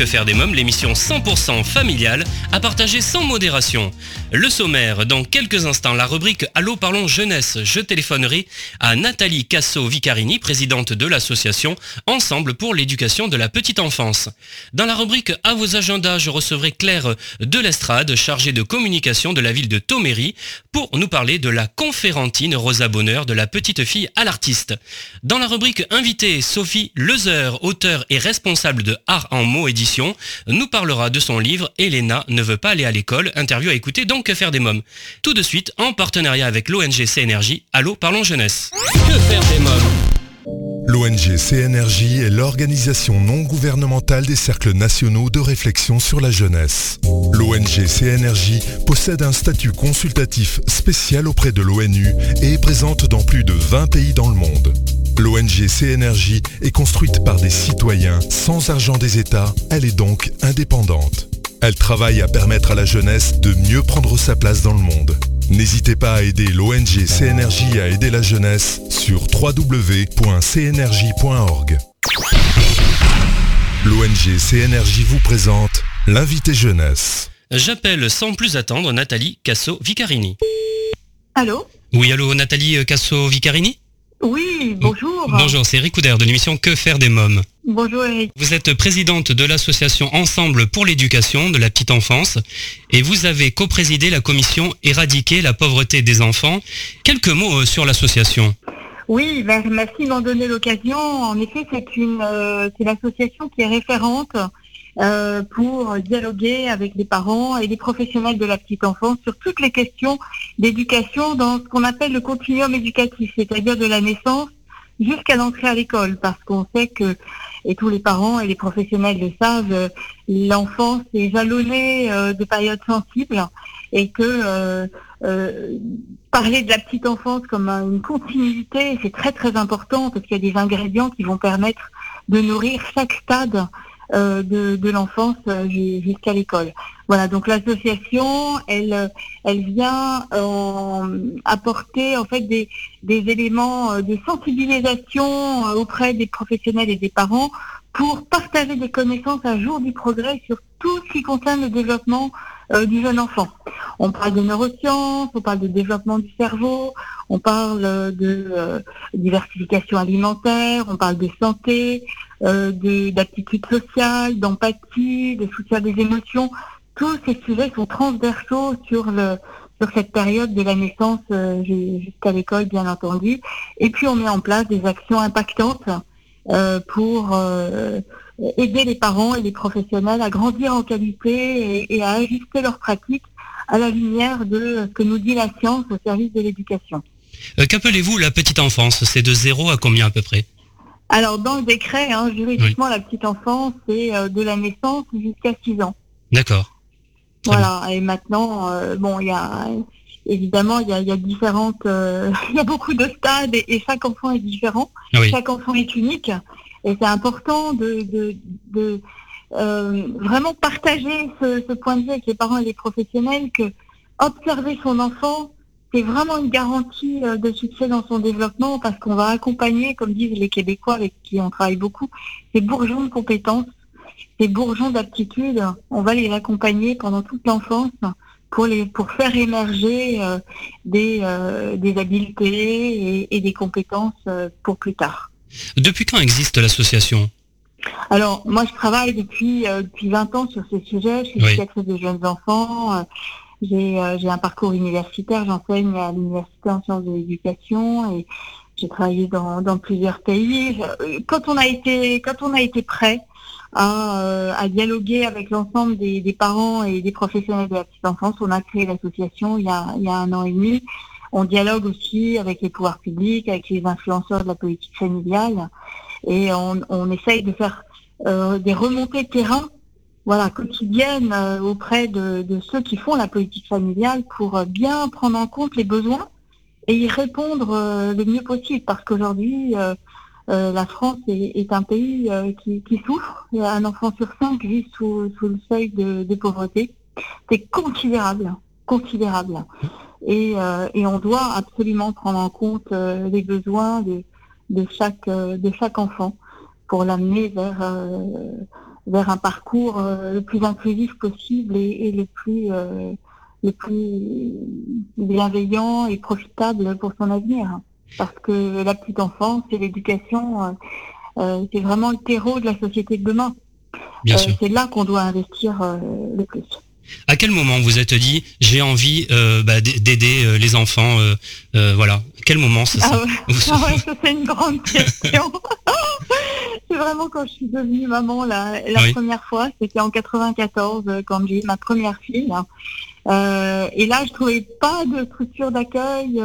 Que faire des mômes, l'émission 100% familiale, à partager sans modération. Le sommaire, dans quelques instants, la rubrique Allô parlons jeunesse. Je téléphonerai à Nathalie Casso-Vicarini, présidente de l'association Ensemble pour l'éducation de la petite enfance. Dans la rubrique À vos agendas, je recevrai Claire de l'Estrade, chargée de communication de la ville de Toméry, pour nous parler de la conférentine Rosa Bonheur de la petite fille à l'artiste. Dans la rubrique Invité, Sophie Lezer, auteure et responsable de Art en mots édition, nous parlera de son livre Elena ne veut pas aller à l'école, interview à écouter donc Que faire des mômes. Tout de suite, en partenariat avec l'ONG CNRJ, Allô Parlons Jeunesse. Que faire des mômes? L'ONG CNRJ est l'organisation non gouvernementale des cercles nationaux de réflexion sur la jeunesse. L'ONG CNRJ possède un statut consultatif spécial auprès de l'ONU et est présente dans plus de 20 pays dans le monde. L'ONG CNRJ est construite par des citoyens sans argent des États, elle est donc indépendante. Elle travaille à permettre à la jeunesse de mieux prendre sa place dans le monde. N'hésitez pas à aider l'ONG CNRJ à aider la jeunesse sur www.cnrj.org. L'ONG CNRJ vous présente l'invité jeunesse. J'appelle sans plus attendre Nathalie Casso-Vicarini. Allô? Oui, allô Nathalie Casso-Vicarini? Oui, bonjour. Bonjour, c'est Eric Couder de l'émission Que faire des mômes? Bonjour Eric. Vous êtes présidente de l'association Ensemble pour l'éducation de la petite enfance et vous avez coprésidé la commission Éradiquer la pauvreté des enfants. Quelques mots euh, sur l'association. Oui, ben, merci de m'en donner l'occasion. En effet, c'est une, euh, c'est l'association qui est référente euh, pour dialoguer avec les parents et les professionnels de la petite enfance sur toutes les questions d'éducation dans ce qu'on appelle le continuum éducatif, c'est-à-dire de la naissance jusqu'à l'entrée à l'école, parce qu'on sait que, et tous les parents et les professionnels le savent, euh, l'enfance est jalonnée euh, de périodes sensibles et que euh, parler de la petite enfance comme un- une continuité, c'est très très important parce qu'il y a des ingrédients qui vont permettre de nourrir chaque stade de, de l'enfance euh, ju- jusqu'à l'école. Voilà, donc l'association, elle, euh, elle vient euh, apporter en fait des, des éléments euh, de sensibilisation euh, auprès des professionnels et des parents pour partager des connaissances à jour du progrès sur tout ce qui concerne le développement euh, du jeune enfant. On parle de neurosciences, on parle de développement du cerveau, on parle euh, de euh, diversification alimentaire, on parle de santé, euh, de- d'aptitude sociale, d'empathie, de soutien des émotions. Tous ces sujets sont transversaux sur le sur cette période de la naissance euh, ju- jusqu'à l'école, bien entendu. Et puis on met en place des actions impactantes euh, pour euh, aider les parents et les professionnels à grandir en qualité et, à ajuster leurs pratiques à la lumière de ce que nous dit la science au service de l'éducation. Qu'appelez-vous la petite enfance? C'est de 0 à combien à peu près? Alors dans le décret, hein, juridiquement, la petite enfance, c'est euh, de la naissance jusqu'à 6 ans. D'accord. Voilà. Et maintenant, euh, bon, il y a évidemment, il y a, y a différentes, euh, il y a beaucoup de stades et, et chaque enfant est différent. Ah oui. Chaque enfant est unique. Et c'est important de, de, de euh, vraiment partager ce, ce point de vue avec les parents et les professionnels que observer son enfant, c'est vraiment une garantie euh, de succès dans son développement parce qu'on va accompagner, comme disent les Québécois avec qui on travaille beaucoup, ces bourgeons de compétences, ces bourgeons d'aptitudes. On va les accompagner pendant toute l'enfance pour les pour faire émerger euh, des, euh, des habiletés et, et des compétences euh, pour plus tard. Depuis quand existe l'association? Alors, moi, je travaille depuis, depuis 20 ans sur ce sujet. Je suis Oui. psychiatre des jeunes enfants. Euh, j'ai, euh, un parcours universitaire. J'enseigne à l'université en sciences de l'éducation et j'ai travaillé dans, dans plusieurs pays. Je- Quand on a été, quand on a été prêt à, euh, à dialoguer avec l'ensemble des, des parents et des professionnels de la petite enfance, on a créé l'association il y a, il y a un an et demi. On dialogue aussi avec les pouvoirs publics, avec les influenceurs de la politique familiale et on, on essaye de faire euh, des remontées de terrain voilà, quotidiennes euh, auprès de, de ceux qui font la politique familiale pour euh, bien prendre en compte les besoins et y répondre euh, le mieux possible parce qu'aujourd'hui, euh, la France est, est un pays euh, qui, qui souffre. Un enfant sur cinq vit sous, sous le seuil de, de pauvreté. C'est considérable, considérable. Et, euh, et on doit absolument prendre en compte les besoins de, de chaque de chaque enfant pour l'amener vers vers un parcours le plus inclusif possible et, le plus le plus bienveillant et profitable pour son avenir. Parce que la petite enfance et l'éducation, c'est vraiment le terreau de la société de demain. c'est là qu'on doit investir le plus. À quel moment vous êtes dit j'ai envie euh, bah, d'aider euh, les enfants euh, Voilà. Quel moment ça ah, ah ça c'est une grande question. c'est vraiment quand je suis devenue maman la, première fois, c'était en 94 quand j'ai eu ma première fille. et là, je trouvais pas de structure d'accueil.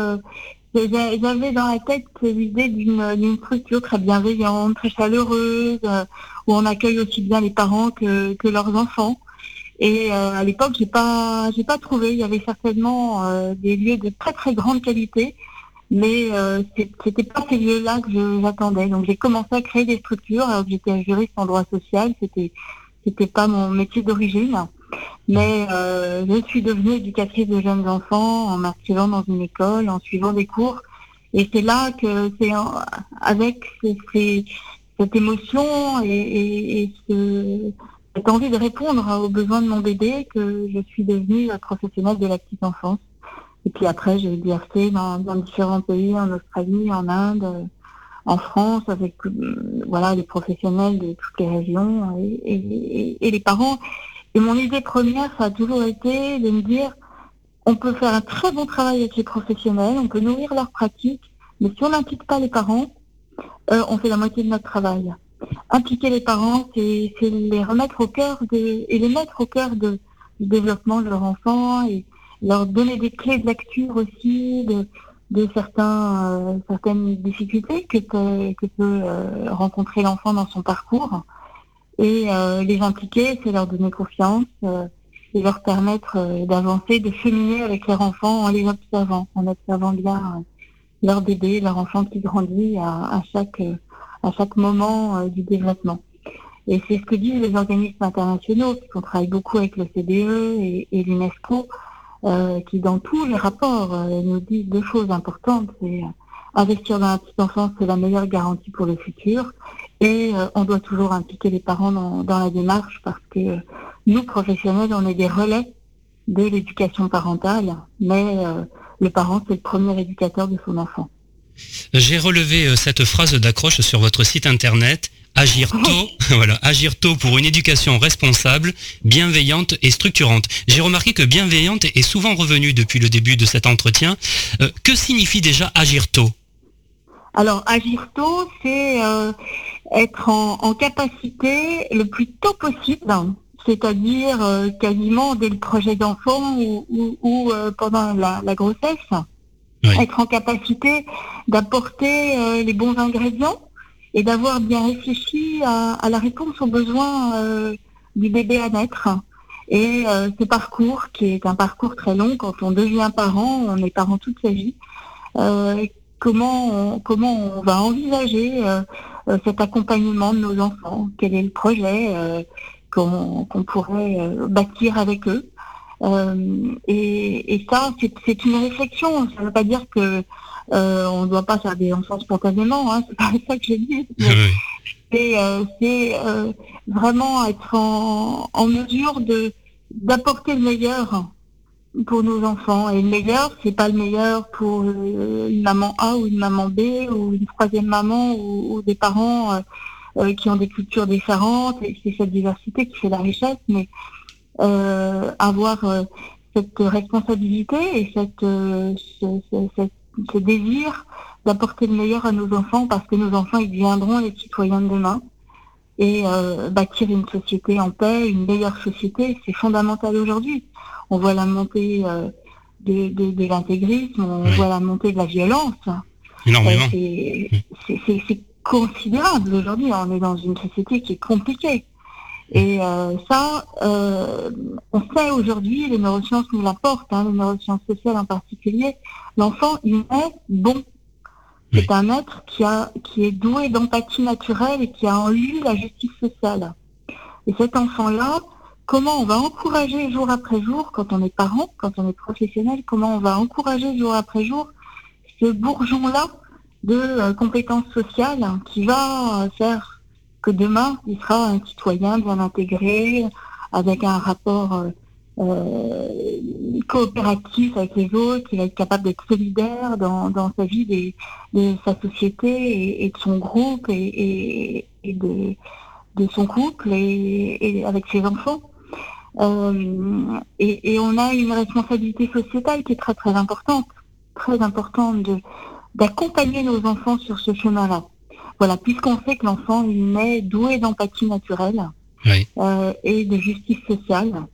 J'avais dans la tête l'idée d'une structure très bienveillante, très chaleureuse, où on accueille aussi bien les parents que leurs enfants. Et euh, à l'époque, j'ai pas, j'ai pas trouvé. Il y avait certainement euh, des lieux de très très grande qualité, mais euh, c'était pas ces lieux-là que j'attendais. Donc j'ai commencé à créer des structures. Alors j'étais juriste en droit social, c'était c'était pas mon métier d'origine, mais euh, je suis devenue éducatrice de jeunes enfants en m'inscrivant dans une école, en suivant des cours. Et c'est là que c'est avec cette émotion et, et, et ce j'ai envie de répondre aux besoins de mon bébé que je suis devenue professionnelle de la petite enfance. Et puis après, j'ai exercé dans, dans, différents pays, en Australie, en Inde, en France, avec euh, voilà les professionnels de toutes les régions et, et, les parents. Et mon idée première, ça a toujours été de me dire, on peut faire un très bon travail avec les professionnels, on peut nourrir leurs pratiques, mais si on n'implique pas les parents, euh, on fait la moitié de notre travail impliquer les parents, c'est les remettre au cœur de, et les mettre au cœur de, du développement de leur enfant et leur donner des clés de lecture aussi de, euh, certaines difficultés que peut, euh, rencontrer l'enfant dans son parcours. Et euh, les impliquer, c'est leur donner confiance et leur permettre d'avancer, de cheminer avec leur enfant en les observant, en observant bien leur bébé, leur enfant qui grandit à, chaque moment du développement. Et c'est ce que disent les organismes internationaux, puisqu'on travaille beaucoup avec le CDE et, l'UNESCO, euh, qui dans tous les rapports euh, nous disent deux choses importantes. C'est investir dans la petite enfance, c'est la meilleure garantie pour le futur. Et on doit toujours impliquer les parents dans, dans, la démarche parce que nous, professionnels, on est des relais de l'éducation parentale, mais le parent, c'est le premier éducateur de son enfant. J'ai relevé euh, cette phrase d'accroche sur votre site internet. Agir tôt, voilà, agir tôt pour une éducation responsable, bienveillante et structurante. J'ai remarqué que bienveillante est souvent revenue depuis le début de cet entretien. Euh, que signifie déjà agir tôt? Alors, agir tôt, c'est euh, être en, capacité le plus tôt possible, c'est-à-dire quasiment dès le projet d'enfant ou, pendant la grossesse être en capacité d'apporter euh, les bons ingrédients et d'avoir bien réfléchi à, la réponse aux besoins euh, du bébé à naître. Et euh, ce parcours, qui est un parcours très long, quand on devient parent, on est parent toute sa vie, comment, on, comment on va envisager cet accompagnement de nos enfants? Quel est le projet qu'on pourrait bâtir avec eux? Euh, et, ça, c'est une réflexion. Ça ne veut pas dire que euh, on ne doit pas faire des enfants spontanément. Hein, c'est pas ça que j'ai dit. C'est euh, vraiment être en, en mesure de d'apporter le meilleur pour nos enfants. Et le meilleur, c'est pas le meilleur pour une maman A ou une maman B ou une troisième maman ou, ou des parents qui ont des cultures différentes. Et c'est cette diversité qui fait la richesse. Mais euh, avoir euh, cette responsabilité et cette, euh, ce, désir d'apporter le meilleur à nos enfants parce que nos enfants ils deviendront les citoyens de demain et bâtir une société en paix, une meilleure société, c'est fondamental aujourd'hui. On voit la montée de, de, l'intégrisme, on voit la montée de la violence. Énormément. C'est considérable aujourd'hui. On est dans une société qui est compliquée. Et euh, ça, euh, on sait aujourd'hui, les neurosciences nous l'apportent, hein, les neurosciences sociales en particulier, l'enfant, il est bon. C'est un être qui, a, qui est doué d'empathie naturelle et qui a en lui la justice sociale. Et cet enfant-là, comment on va encourager jour après jour, quand on est parent, quand on est professionnel, comment on va encourager jour après jour ce bourgeon-là de euh, compétences sociales qui va faire que demain, il sera un citoyen bien intégré, avec un rapport euh, coopératif avec les autres, qu'il va être capable d'être solidaire dans, sa vie de sa société et, de son groupe et, de, son couple et, avec ses enfants. Euh, et, on a une responsabilité sociétale qui est très très importante, très importante d'accompagner nos enfants sur ce chemin-là. Voilà, puisqu'on sait que l'enfant il naît doué d'empathie naturelle euh, et de justice sociale.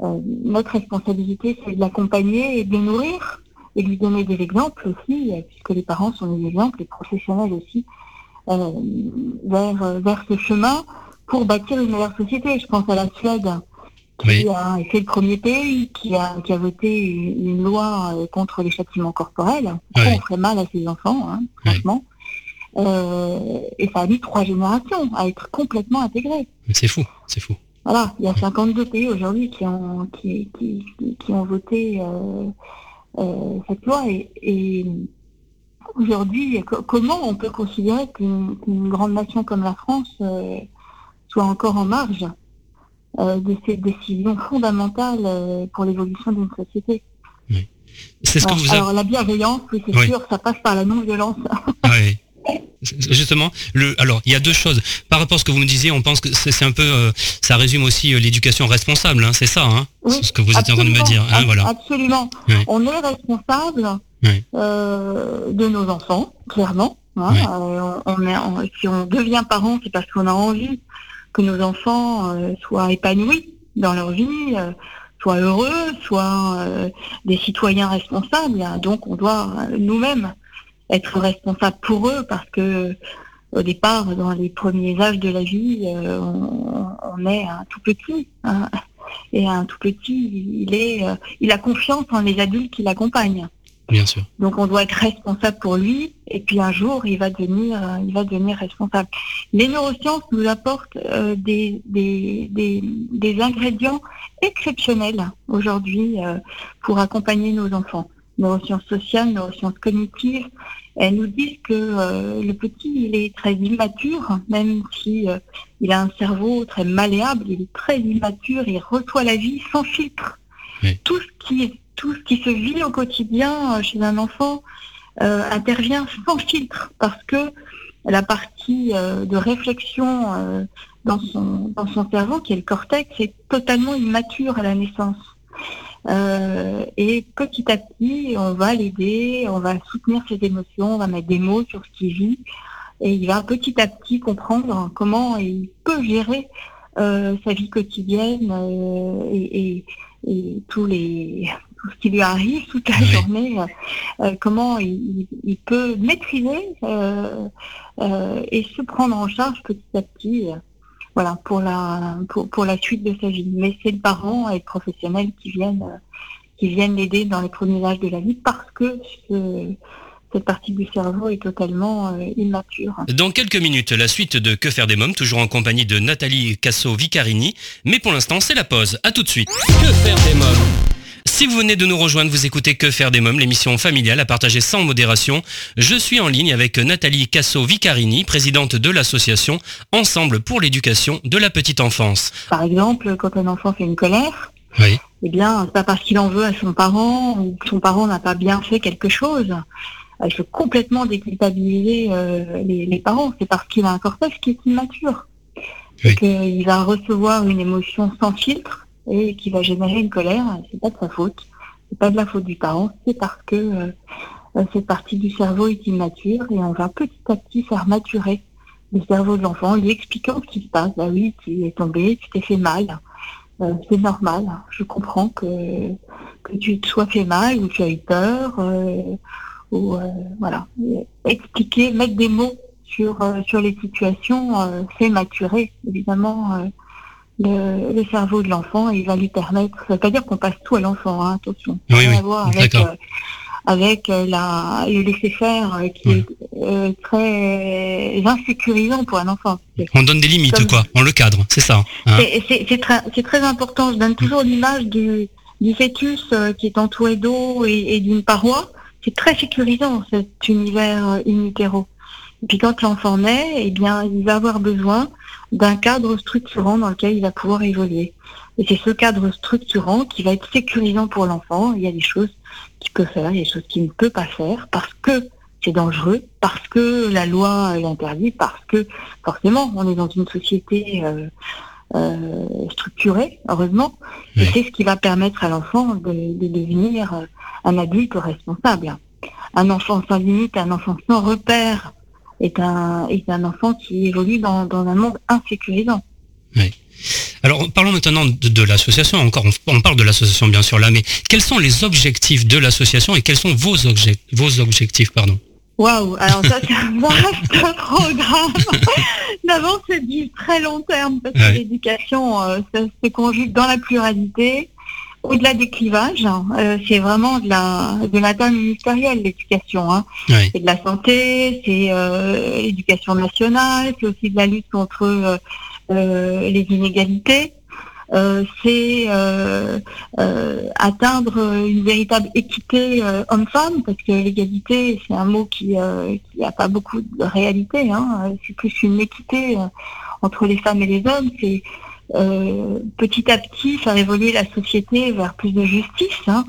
Euh, notre responsabilité, c'est de l'accompagner et de le nourrir et de lui donner des exemples aussi, euh, puisque les parents sont des exemples, les professionnels aussi, euh, vers, vers ce chemin pour bâtir une meilleure société. Je pense à la Suède, qui a été le premier pays qui a, qui a voté une, loi contre les châtiments corporels. On ferait mal à ses enfants, hein, franchement. Et ça a mis trois générations à être complètement intégré. C'est fou, c'est fou. Voilà, il y a 52 pays aujourd'hui qui ont, qui, qui, ont voté euh, euh, cette loi. Et, aujourd'hui, comment on peut considérer qu'une grande nation comme la France euh, soit encore en marge de ces décisions fondamentales pour l'évolution d'une société? C'est ce que vous Alors la bienveillance, oui, c'est sûr, ça passe par la non-violence. Oui. Justement, le, alors il y a deux choses. Par rapport à ce que vous me disiez, on pense que c'est un peu, euh, ça résume aussi euh, l'éducation responsable, hein, c'est ça, hein, ce que vous êtes en train de me dire. Hein, voilà. Absolument. On est responsable euh, de nos enfants, clairement. Hein. on, si on devient parent, c'est parce qu'on a envie que nos enfants soient épanouis dans leur vie, soient heureux, soient des citoyens responsables. Donc on doit nous-mêmes être responsable pour eux parce que au départ, dans les premiers âges de la vie, euh, on, est un tout petit. Hein. et un tout petit, il est, euh, il a confiance en les adultes qui l'accompagnent. Bien sûr. Donc on doit être responsable pour lui, et puis un jour il va devenir, euh, il va devenir responsable. Les neurosciences nous apportent des, des, des, des, ingrédients exceptionnels aujourd'hui pour accompagner nos enfants neurosciences sociales, neurosciences cognitives, elles nous disent que euh, le petit, il est très immature, même si euh, il a un cerveau très malléable, il est très immature, il reçoit la vie sans filtre. Tout ce qui tout ce qui se vit au quotidien euh, chez un enfant intervient sans filtre parce que la partie de réflexion dans son dans son cerveau, qui est le cortex, est totalement immature à la naissance. Euh, et petit à petit, on va l'aider, on va soutenir ses émotions, on va mettre des mots sur ce qu'il vit, et il va petit à petit comprendre comment il peut gérer euh, sa vie quotidienne euh, et, tous les tout ce qui lui arrive toute la journée, comment il, peut maîtriser et se prendre en charge petit à petit voilà, pour la, pour, la suite de sa vie. Mais c'est le parent et le professionnel qui viennent, qui viennent l'aider dans les premiers âges de la vie parce que cette partie du cerveau est totalement euh, immature. Dans quelques minutes, la suite de Que faire des mômes, toujours en compagnie de Nathalie Casso-Vicarini. Mais pour l'instant, c'est la pause. À tout de suite. Que faire des mômes? Si vous venez de nous rejoindre, vous écoutez Que faire des mômes, l'émission familiale à partager sans modération. Je suis en ligne avec Nathalie Casso-Vicarini, présidente de l'association Ensemble pour l'éducation de la petite enfance. Par exemple, quand un enfant fait une colère, eh bien, c'est pas parce qu'il en veut à son parent ou que son parent n'a pas bien fait quelque chose. Il faut complètement déculpabiliser euh, les, parents. C'est parce qu'il a un cortex qui est immature. Oui. qu'il va recevoir une émotion sans filtre et qui va générer une colère, c'est pas de sa faute. C'est pas de la faute du parent, c'est parce que euh, cette partie du cerveau est immature et on va petit à petit faire maturer le cerveau de l'enfant, lui expliquant ce qui se passe. Bah oui, tu es tombé, tu t'es fait mal. Euh, c'est normal. Je comprends que, que tu te sois fait mal ou tu as eu peur. Euh, ou voilà. Expliquer, mettre des mots sur, sur les situations, c'est maturer, évidemment le, cerveau de l'enfant il va lui permettre, ça veut pas dire qu'on passe tout à l'enfant, hein, attention. Oui, oui, avec, euh, avec euh, la, le laisser-faire euh, qui est très insécurisant pour un enfant. On donne des limites, quoi, on le cadre, c'est ça. Hein. C'est très, très important, je donne toujours l'image du, du fœtus qui est entouré d'eau et, d'une paroi. C'est très sécurisant cet univers in Et puis quand l'enfant naît, eh bien, il va avoir besoin d'un cadre structurant dans lequel il va pouvoir évoluer. Et c'est ce cadre structurant qui va être sécurisant pour l'enfant. Il y a des choses qu'il peut faire, il y a des choses qu'il ne peut pas faire parce que c'est dangereux, parce que la loi l'interdit, parce que forcément on est dans une société euh, euh, structurée, heureusement, et c'est ce qui va permettre à l'enfant de, devenir un adulte responsable. Un enfant sans limite, un enfant sans repère est un, est un enfant qui évolue dans, dans un monde insécurisant. Oui. Alors parlons maintenant de, l'association. Encore, on, parle de l'association bien sûr là, mais quels sont les objectifs de l'association et quels sont vos, vos objectifs pardon? Waouh Alors ça, c'est un vaste programme. D'abord, c'est du très long terme parce que l'éducation, euh, ça se conjugue dans la pluralité. Au-delà des clivages, hein, euh, c'est vraiment de la de l'interministériel l'éducation. Hein. C'est de la santé, c'est euh, l'éducation nationale, c'est aussi de la lutte contre euh, les inégalités. C'est atteindre une véritable équité homme-femme, parce que l'égalité, c'est un mot qui n'a pas beaucoup de réalité. Hein. C'est plus une équité entre les femmes et les hommes. C'est petit à petit faire évoluer la société vers plus de justice. Hein.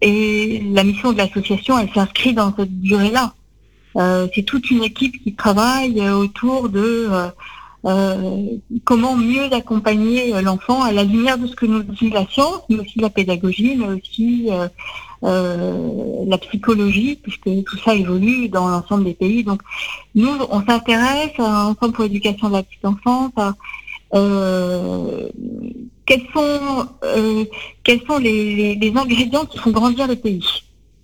et la mission de l'association, elle s'inscrit dans cette durée-là. c'est toute une équipe qui travaille autour de euh, comment mieux accompagner euh, l'enfant à la lumière de ce que nous dit la science, mais aussi la pédagogie, mais aussi euh, la psychologie, puisque tout ça évolue dans l'ensemble des pays. Donc nous, on s'intéresse à Ensemble pour l'éducation de la petite enfance, quels sont, quels sont les, ingrédients qui font grandir le pays.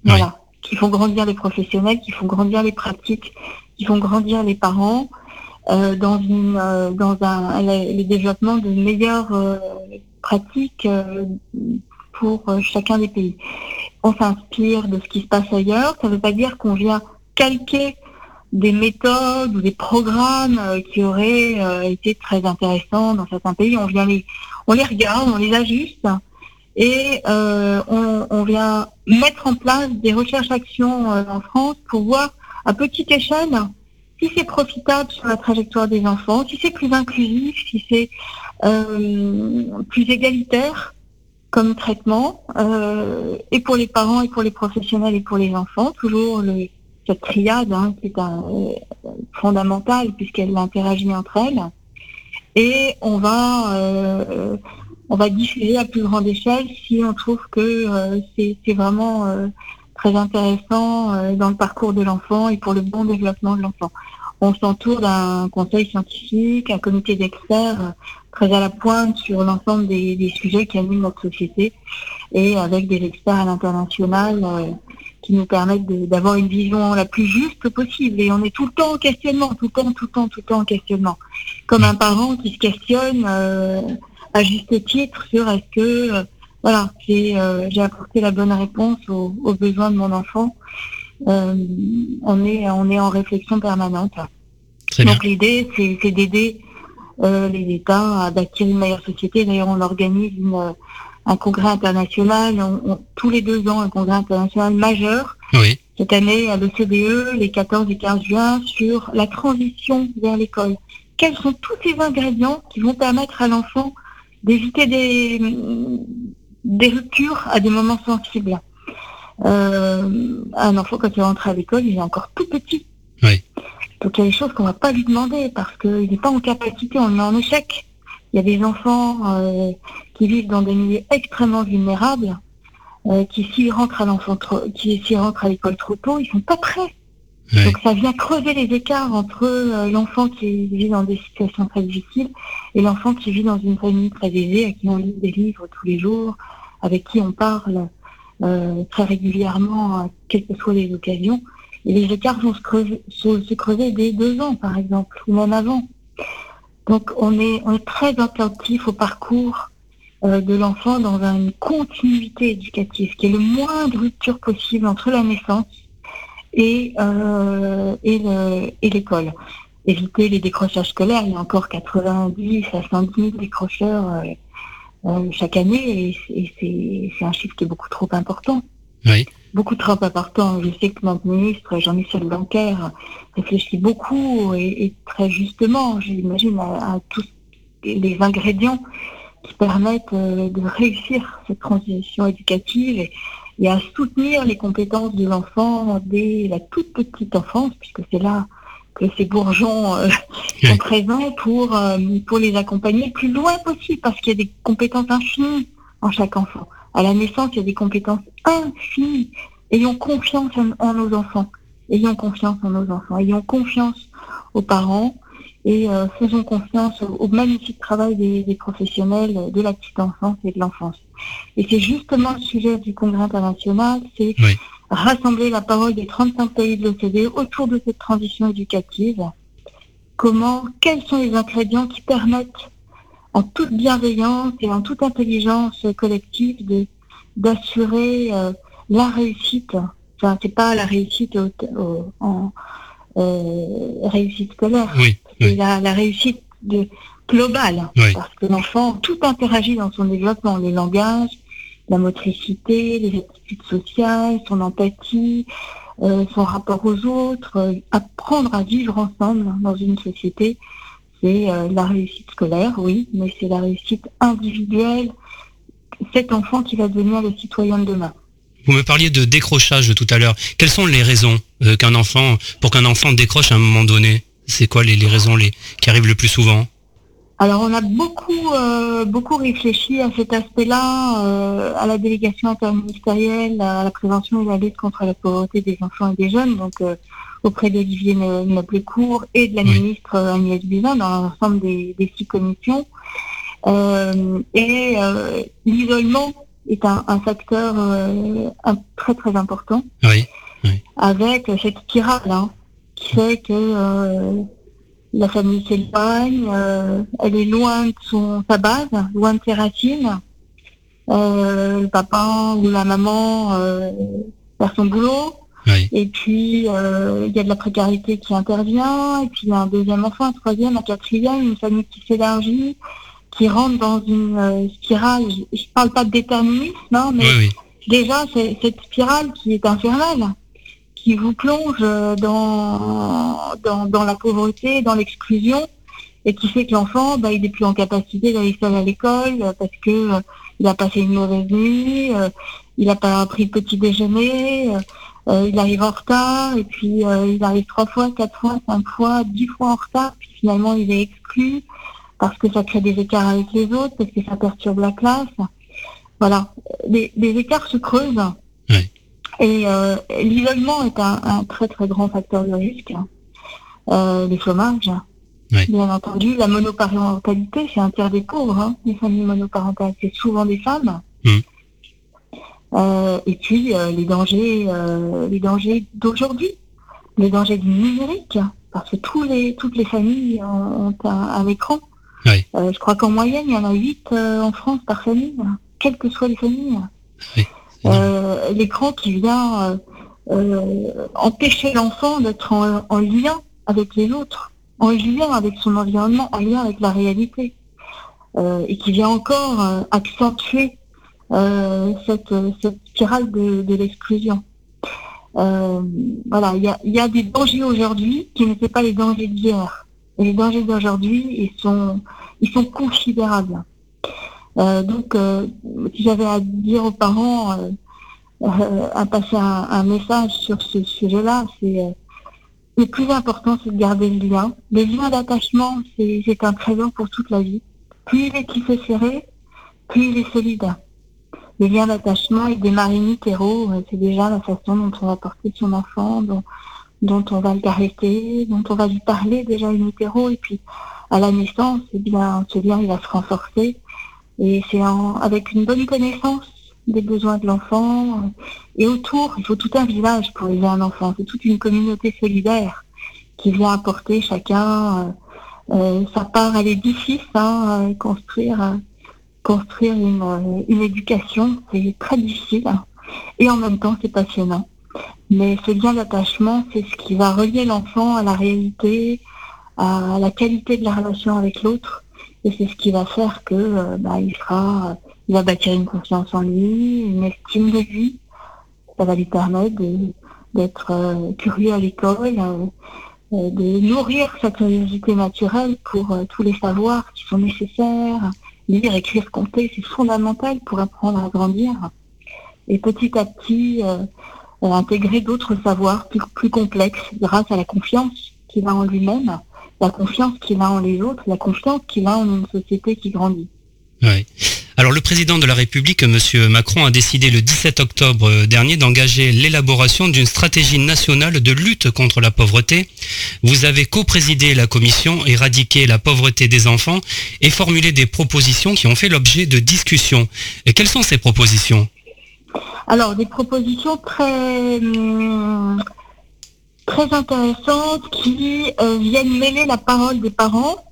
Voilà, qui font grandir les professionnels, qui font grandir les pratiques, qui font grandir les parents. Euh, dans, une, euh, dans un, le développement de meilleures euh, pratiques pour chacun des pays. On s'inspire de ce qui se passe ailleurs. Ça ne veut pas dire qu'on vient calquer des méthodes ou des programmes qui auraient été très intéressants dans certains pays. On vient les, on les regarde, on les ajuste et on, on, vient mettre en place des recherches-actions en France pour voir à petite échelle si c'est profitable sur la trajectoire des enfants, si c'est plus inclusif, si c'est euh, plus égalitaire comme traitement, euh, et pour les parents, et pour les professionnels, et pour les enfants, toujours cette triade hein, qui est un, euh, fondamentale puisqu'elle interagit entre elles. Et on va, on va diffuser à plus grande échelle si on trouve que c'est vraiment très intéressant euh, dans le parcours de l'enfant et pour le bon développement de l'enfant. On s'entoure d'un conseil scientifique, un comité d'experts euh, très à la pointe sur l'ensemble des, sujets qui animent notre société et avec des experts à l'international euh, qui nous permettent d'avoir une vision la plus juste possible. Et on est tout le temps en questionnement, tout le temps, tout le temps, tout le temps en questionnement. Comme un parent qui se questionne à juste titre sur est-ce que voilà, euh, j'ai apporté la bonne réponse aux, besoins de mon enfant. Euh, on est on est en réflexion permanente. Donc l'idée c'est d'aider euh, les États à bâtir une meilleure société. D'ailleurs on organise un congrès international tous les deux ans un congrès international majeur. Cette année à l'OCDE les 14 et 15 juin sur la transition vers l'école. Quels sont tous ces ingrédients qui vont permettre à l'enfant d'éviter des des ruptures à des moments sensibles? Euh, un enfant, quand il rentre à l'école, il est encore tout petit. Donc il y a des choses qu'on ne va pas lui demander parce qu'il n'est pas en capacité, on le met en échec. Il y a des enfants euh, qui vivent dans des milieux extrêmement vulnérables, euh, qui s'ils rentrent à l'enfant qui s'ils rentrent à l'école trop tôt, ils sont pas prêts. Donc ça vient creuser les écarts entre euh, l'enfant qui vit dans des situations très difficiles et l'enfant qui vit dans une famille très aisée, à qui on lit des livres tous les jours, avec qui on parle euh, très régulièrement, quelles que soient les occasions. Et les écarts vont se creuser, se, creuser dès deux ans, par exemple, ou même avant. Donc on est, on est très attentif au parcours euh, de l'enfant dans une continuité éducative, qui est le moins de rupture possible entre la naissance et, euh, et l'école. Éviter les décrochages scolaires, il y a encore 90 à 110 000 décrocheurs euh, chaque année et, c'est un chiffre qui est beaucoup trop important. Oui. Beaucoup trop important. Je sais que notre ministre, Jean-Michel Blanquer, réfléchit beaucoup et, très justement, j'imagine, à, tous les ingrédients qui permettent euh, de réussir cette transition éducative et, à soutenir les compétences de l'enfant dès la toute petite enfance, puisque c'est là que ces bourgeons euh, sont présents pour, euh, pour les accompagner le plus loin possible, parce qu'il y a des compétences infinies en chaque enfant. À la naissance, il y a des compétences infinies. Ayons confiance en, nos enfants. Ayons confiance en nos enfants. Ayons confiance aux parents et euh, faisons confiance au, magnifique travail des, professionnels de la petite enfance et de l'enfance. Et c'est justement le sujet du Congrès international, c'est rassembler la parole des 35 pays de l'OCDE autour de cette transition éducative. Comment, quels sont les ingrédients qui permettent en toute bienveillance et en toute intelligence collective de d'assurer euh, la réussite. Enfin, c'est pas la réussite en euh, réussite scolaire, oui, c'est la, réussite de, globale, parce que l'enfant tout interagit dans son développement, le langage, la motricité, les aptitudes sociales, son empathie, euh, son rapport aux autres, apprendre à vivre ensemble dans une société c'est euh, la réussite scolaire, oui, mais c'est la réussite individuelle. Cet enfant qui va devenir le citoyen de demain. Vous me parliez de décrochage tout à l'heure. Quelles sont les raisons euh, qu'un enfant, pour qu'un enfant décroche à un moment donné? C'est quoi les, raisons les, qui arrivent le plus souvent? Alors on a beaucoup euh, beaucoup réfléchi à cet aspect-là, à la délégation interministérielle, à la prévention et la lutte contre la pauvreté des enfants et des jeunes. Donc auprès d'Olivier Noblecourt et de la ministre Agnès Buzyn dans l'ensemble des, six commissions. Euh, et euh, l'isolement est un, facteur euh, très très important. Oui, Avec cette spirale hein, qui fait que la famille s'éloigne, elle est loin de son, sa base, loin de ses racines. le papa ou la maman perd son boulot, et puis, euh, il y a de la précarité qui intervient, et puis il y a un deuxième enfant, un troisième, un quatrième, une famille qui s'élargit, qui rentre dans une euh, spirale. Je ne parle pas de déterminisme, non, mais déjà, c'est cette spirale qui est infernale, qui vous plonge dans, dans, dans la pauvreté, dans l'exclusion, et qui fait que l'enfant, bah, il n'est plus en capacité d'aller seul à l'école parce que euh, il a passé une mauvaise nuit, il n'a pas pris le petit déjeuner. Euh, il arrive en retard et puis euh, il arrive trois fois, quatre fois, cinq fois, dix fois en retard, puis finalement il est exclu parce que ça crée des écarts avec les autres, parce que ça perturbe la classe. Voilà, les, écarts se creusent. Et euh, l'isolement est un, très très grand facteur de risque. Euh, les chômages, bien entendu. La monoparentalité, c'est un tiers des pauvres. Hein. Les familles monoparentales, c'est souvent des femmes. Mmh. Euh, et puis euh, les dangers, euh, les dangers d'aujourd'hui, les dangers du numérique, parce que tous les, toutes les familles ont, un, écran. je crois qu'en moyenne, il y en a 8 en France par famille, quelles que soient les familles. L'écran qui vient empêcher l'enfant d'être en, lien avec les autres, en lien avec son environnement, en lien avec la réalité, et qui vient encore accentuer cette, cette, spirale de, l'exclusion. Euh, voilà, il y a, des dangers aujourd'hui qui n'étaient pas les dangers d'hier. Et les dangers d'aujourd'hui, ils sont, ils sont considérables. Euh, donc, si j'avais à dire aux parents, à passer un, message sur ce sujet-là, c'est le plus important, c'est de garder le lien. Le lien d'attachement, c'est un trésor pour toute la vie. Plus il est tissé serré, plus il est solide les liens d'attachement et des marines euh, c'est déjà la façon dont on va porter son enfant, dont, on va le caresser, dont on va lui parler déjà in utero, et puis à la naissance, eh bien, ce lien il va se renforcer. Et c'est avec une bonne connaissance des besoins de l'enfant. Et autour, il faut tout un village pour élever un enfant. C'est toute une communauté solidaire qui vient apporter chacun euh, euh, sa part à l'édifice, hein, construire construire une, éducation, c'est très difficile et en même temps c'est passionnant. Mais ce lien d'attachement, c'est ce qui va relier l'enfant à la réalité, à la qualité de la relation avec l'autre, et c'est ce qui va faire que euh, bah, il sera, il va bâtir une confiance en lui, une estime de lui, Ça va lui permettre d'être curieux à l'école, de nourrir sa curiosité naturelle pour tous les savoirs qui sont nécessaires. Lire, écrire, compter, c'est fondamental pour apprendre à grandir. Et petit à petit, intégrer d'autres savoirs plus, complexes grâce à la confiance qu'il a en lui-même, la confiance qu'il a en les autres, la confiance qu'il a en une société qui grandit. Alors le président de la République, M. Macron, a décidé le 17 octobre dernier d'engager l'élaboration d'une stratégie nationale de lutte contre la pauvreté. Vous avez co-présidé la commission Éradiquer la pauvreté des enfants et formulé des propositions qui ont fait l'objet de discussions. Quelles sont ces propositions? Alors, des propositions très, hum, très intéressantes qui euh, viennent mêler la parole des parents,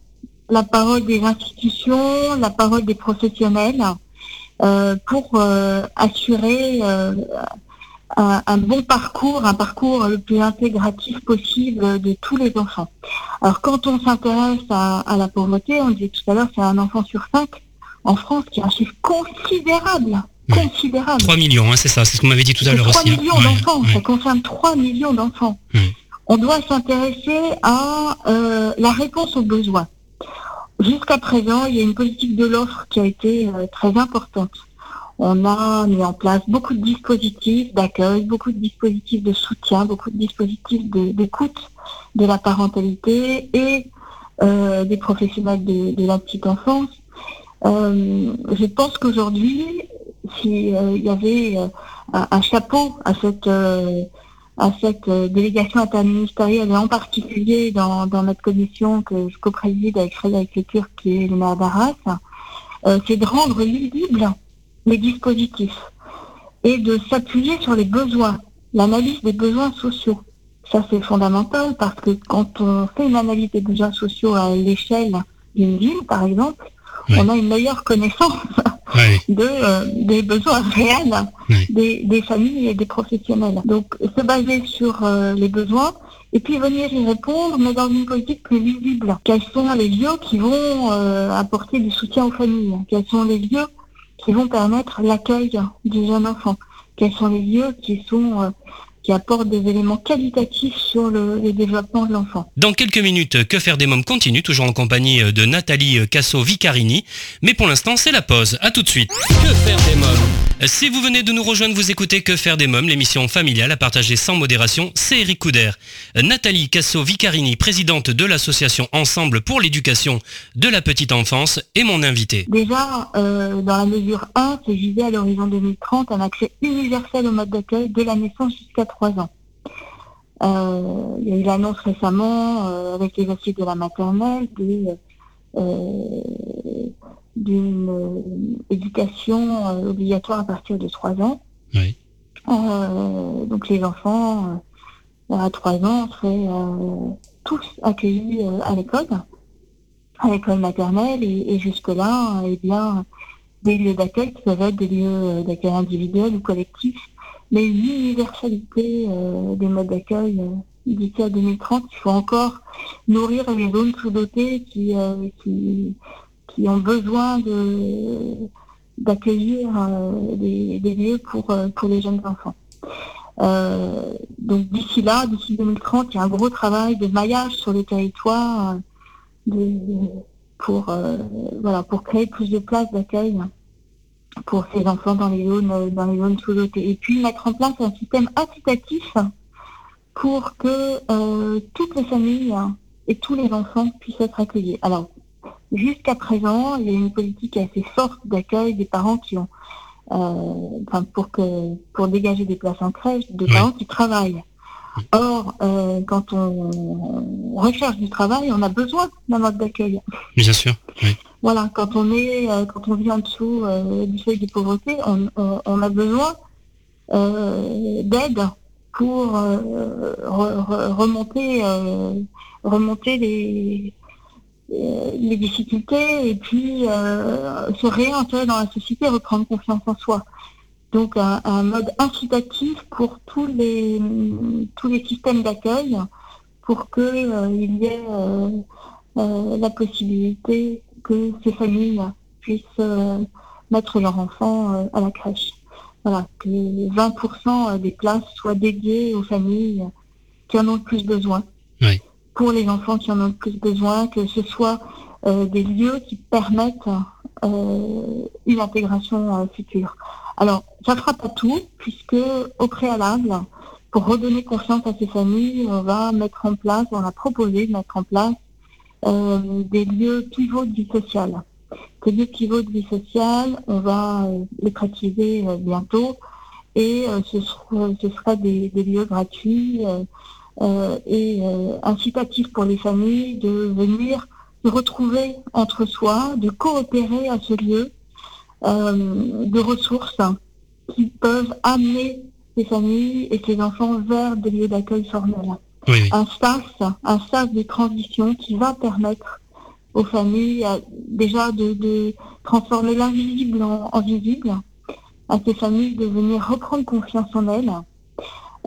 la parole des institutions, la parole des professionnels, euh, pour euh, assurer un, bon parcours, un parcours le plus intégratif possible de tous les enfants. Alors, quand on s'intéresse à, à, la pauvreté, on disait tout à l'heure, c'est un enfant sur cinq en France, qui est un chiffre considérable considérable. 3 millions, hein, c'est ça, c'est ce qu'on m'avait dit tout à l'heure aussi. 3 hein. millions d'enfants, ça concerne 3 millions d'enfants. On doit s'intéresser à euh, la réponse aux besoins. Jusqu'à présent, il y a une politique de l'offre qui a été euh, très importante. On a mis en place beaucoup de dispositifs d'accueil, beaucoup de dispositifs de soutien, beaucoup de dispositifs d'écoute de, la parentalité et euh, des professionnels de, la petite enfance. je pense qu'aujourd'hui, s'il euh, y avait euh, un, chapeau à cette euh, à cette délégation interministérielle et en particulier dans, notre commission que je co-préside avec Frédéric Lecure qui est le maire d'Arras, c'est de rendre lisibles les dispositifs et de s'appuyer sur les besoins, l'analyse des besoins sociaux. Ça c'est fondamental parce que quand on fait une analyse des besoins sociaux à l'échelle d'une ville, par exemple, on a une meilleure connaissance de, euh, des besoins réels des, familles et des professionnels. Donc se baser sur euh, les besoins et puis venir y répondre, mais dans une politique plus visible. Quels sont les lieux qui vont euh, apporter du soutien aux familles? Quels sont les lieux qui vont permettre l'accueil du jeune enfant? Quels sont les lieux qui sont qui apporte des éléments qualitatifs sur le, développement de l'enfant. Dans quelques minutes, Que faire des mômes continue, toujours en compagnie de Nathalie Casso-Vicarini. Mais pour l'instant, c'est la pause. À tout de suite. Que faire des mômes si vous venez de nous rejoindre, vous écoutez Que faire des mômes, l'émission familiale à partager sans modération, c'est Eric Couder. Nathalie Casso-Vicarini, présidente de l'association Ensemble pour l'éducation de la petite enfance, est mon invitée. Déjà, euh, dans la mesure 1, c'est visé à l'horizon 2030 un accès universel au mode d'accueil de la naissance jusqu'à 3 ans. Euh, il y a eu l'annonce récemment euh, avec les assises de la maternelle euh, éducation euh, obligatoire à partir de 3 ans. Euh, donc les enfants à 3 ans seraient tous accueillis à l'école, à l'école maternelle, et, jusque-là, eh bien, des lieux d'accueil qui peuvent être des lieux d'accueil individuels ou collectifs, mais une universalité des modes d'accueil d'ici à 2030, il faut encore nourrir les zones sous-dotées qui, qui, qui ont besoin de d'accueillir euh, des, lieux pour, euh, pour les jeunes enfants. Euh, donc d'ici là, d'ici 2030, il y a un gros travail de maillage sur le territoire pour, voilà, pour créer plus de places d'accueil pour ces enfants dans les zones, dans les zones sous-dotées. Et puis mettre en place un système incitatif pour que toutes les familles et tous les enfants puissent être accueillis. Alors, Jusqu'à présent, il y a une politique assez forte d'accueil des parents qui ont, euh, pour que pour dégager des places en crèche, de parents qui travaillent. Or, euh, quand on recherche du travail, on a besoin d'un mode d'accueil. Bien sûr. Voilà, quand on est, euh, quand on vit en dessous du seuil de pauvreté, on, a besoin d'aide pour remonter, remonter les, les difficultés et puis euh, se réintégrer dans la société, reprendre confiance en soi. Donc un, mode incitatif pour tous les tous les systèmes d'accueil pour qu'il euh, y ait la possibilité que ces familles puissent mettre leurs enfants à la crèche. voilà, que 20% des places soient dédiées aux familles qui en ont le plus besoin. Pour les enfants qui en ont le plus besoin, que ce soit euh, des lieux qui permettent euh, une intégration euh, future. Alors, ça fera pas tout, puisque au préalable, pour redonner confiance à ces familles, on va mettre en place, on a proposé de mettre en place des lieux pivots de vie sociale. Ces lieux pivots de vie sociale, on va les préciser bientôt, et ce, sera, des, lieux gratuits et incitatifs pour les familles de venir de retrouver entre soi, de coopérer à ce lieu euh, de ressources qui peuvent amener ces familles et ces enfants vers des lieux d'accueil formels. Un sas, un sas de transition qui va permettre aux familles euh, déjà de, transformer l'invisible en, visible, à ces familles de venir reprendre confiance en elles, euh,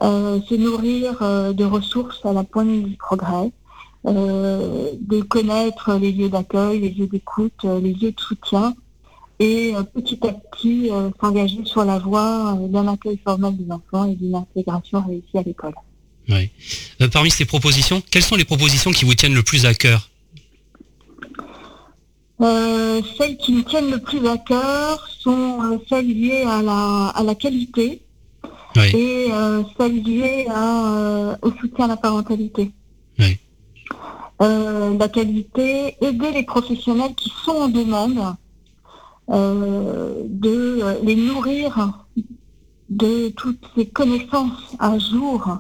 se nourrir de ressources à la pointe du progrès, euh, de connaître les lieux d'accueil, les lieux d'écoute, euh, les lieux de soutien et euh, petit à petit s'engager sur la voie d'un accueil formel des enfants et d'une intégration réussie à l'école. Oui. parmi ces propositions, quelles sont les propositions qui vous tiennent le plus à cœur? Celles qui me tiennent le plus à cœur sont celles liées à la, à la qualité et celles liées au soutien à la parentalité. Oui. Euh, la qualité, aider les professionnels qui sont en demande, euh, de les nourrir de toutes ces connaissances à jour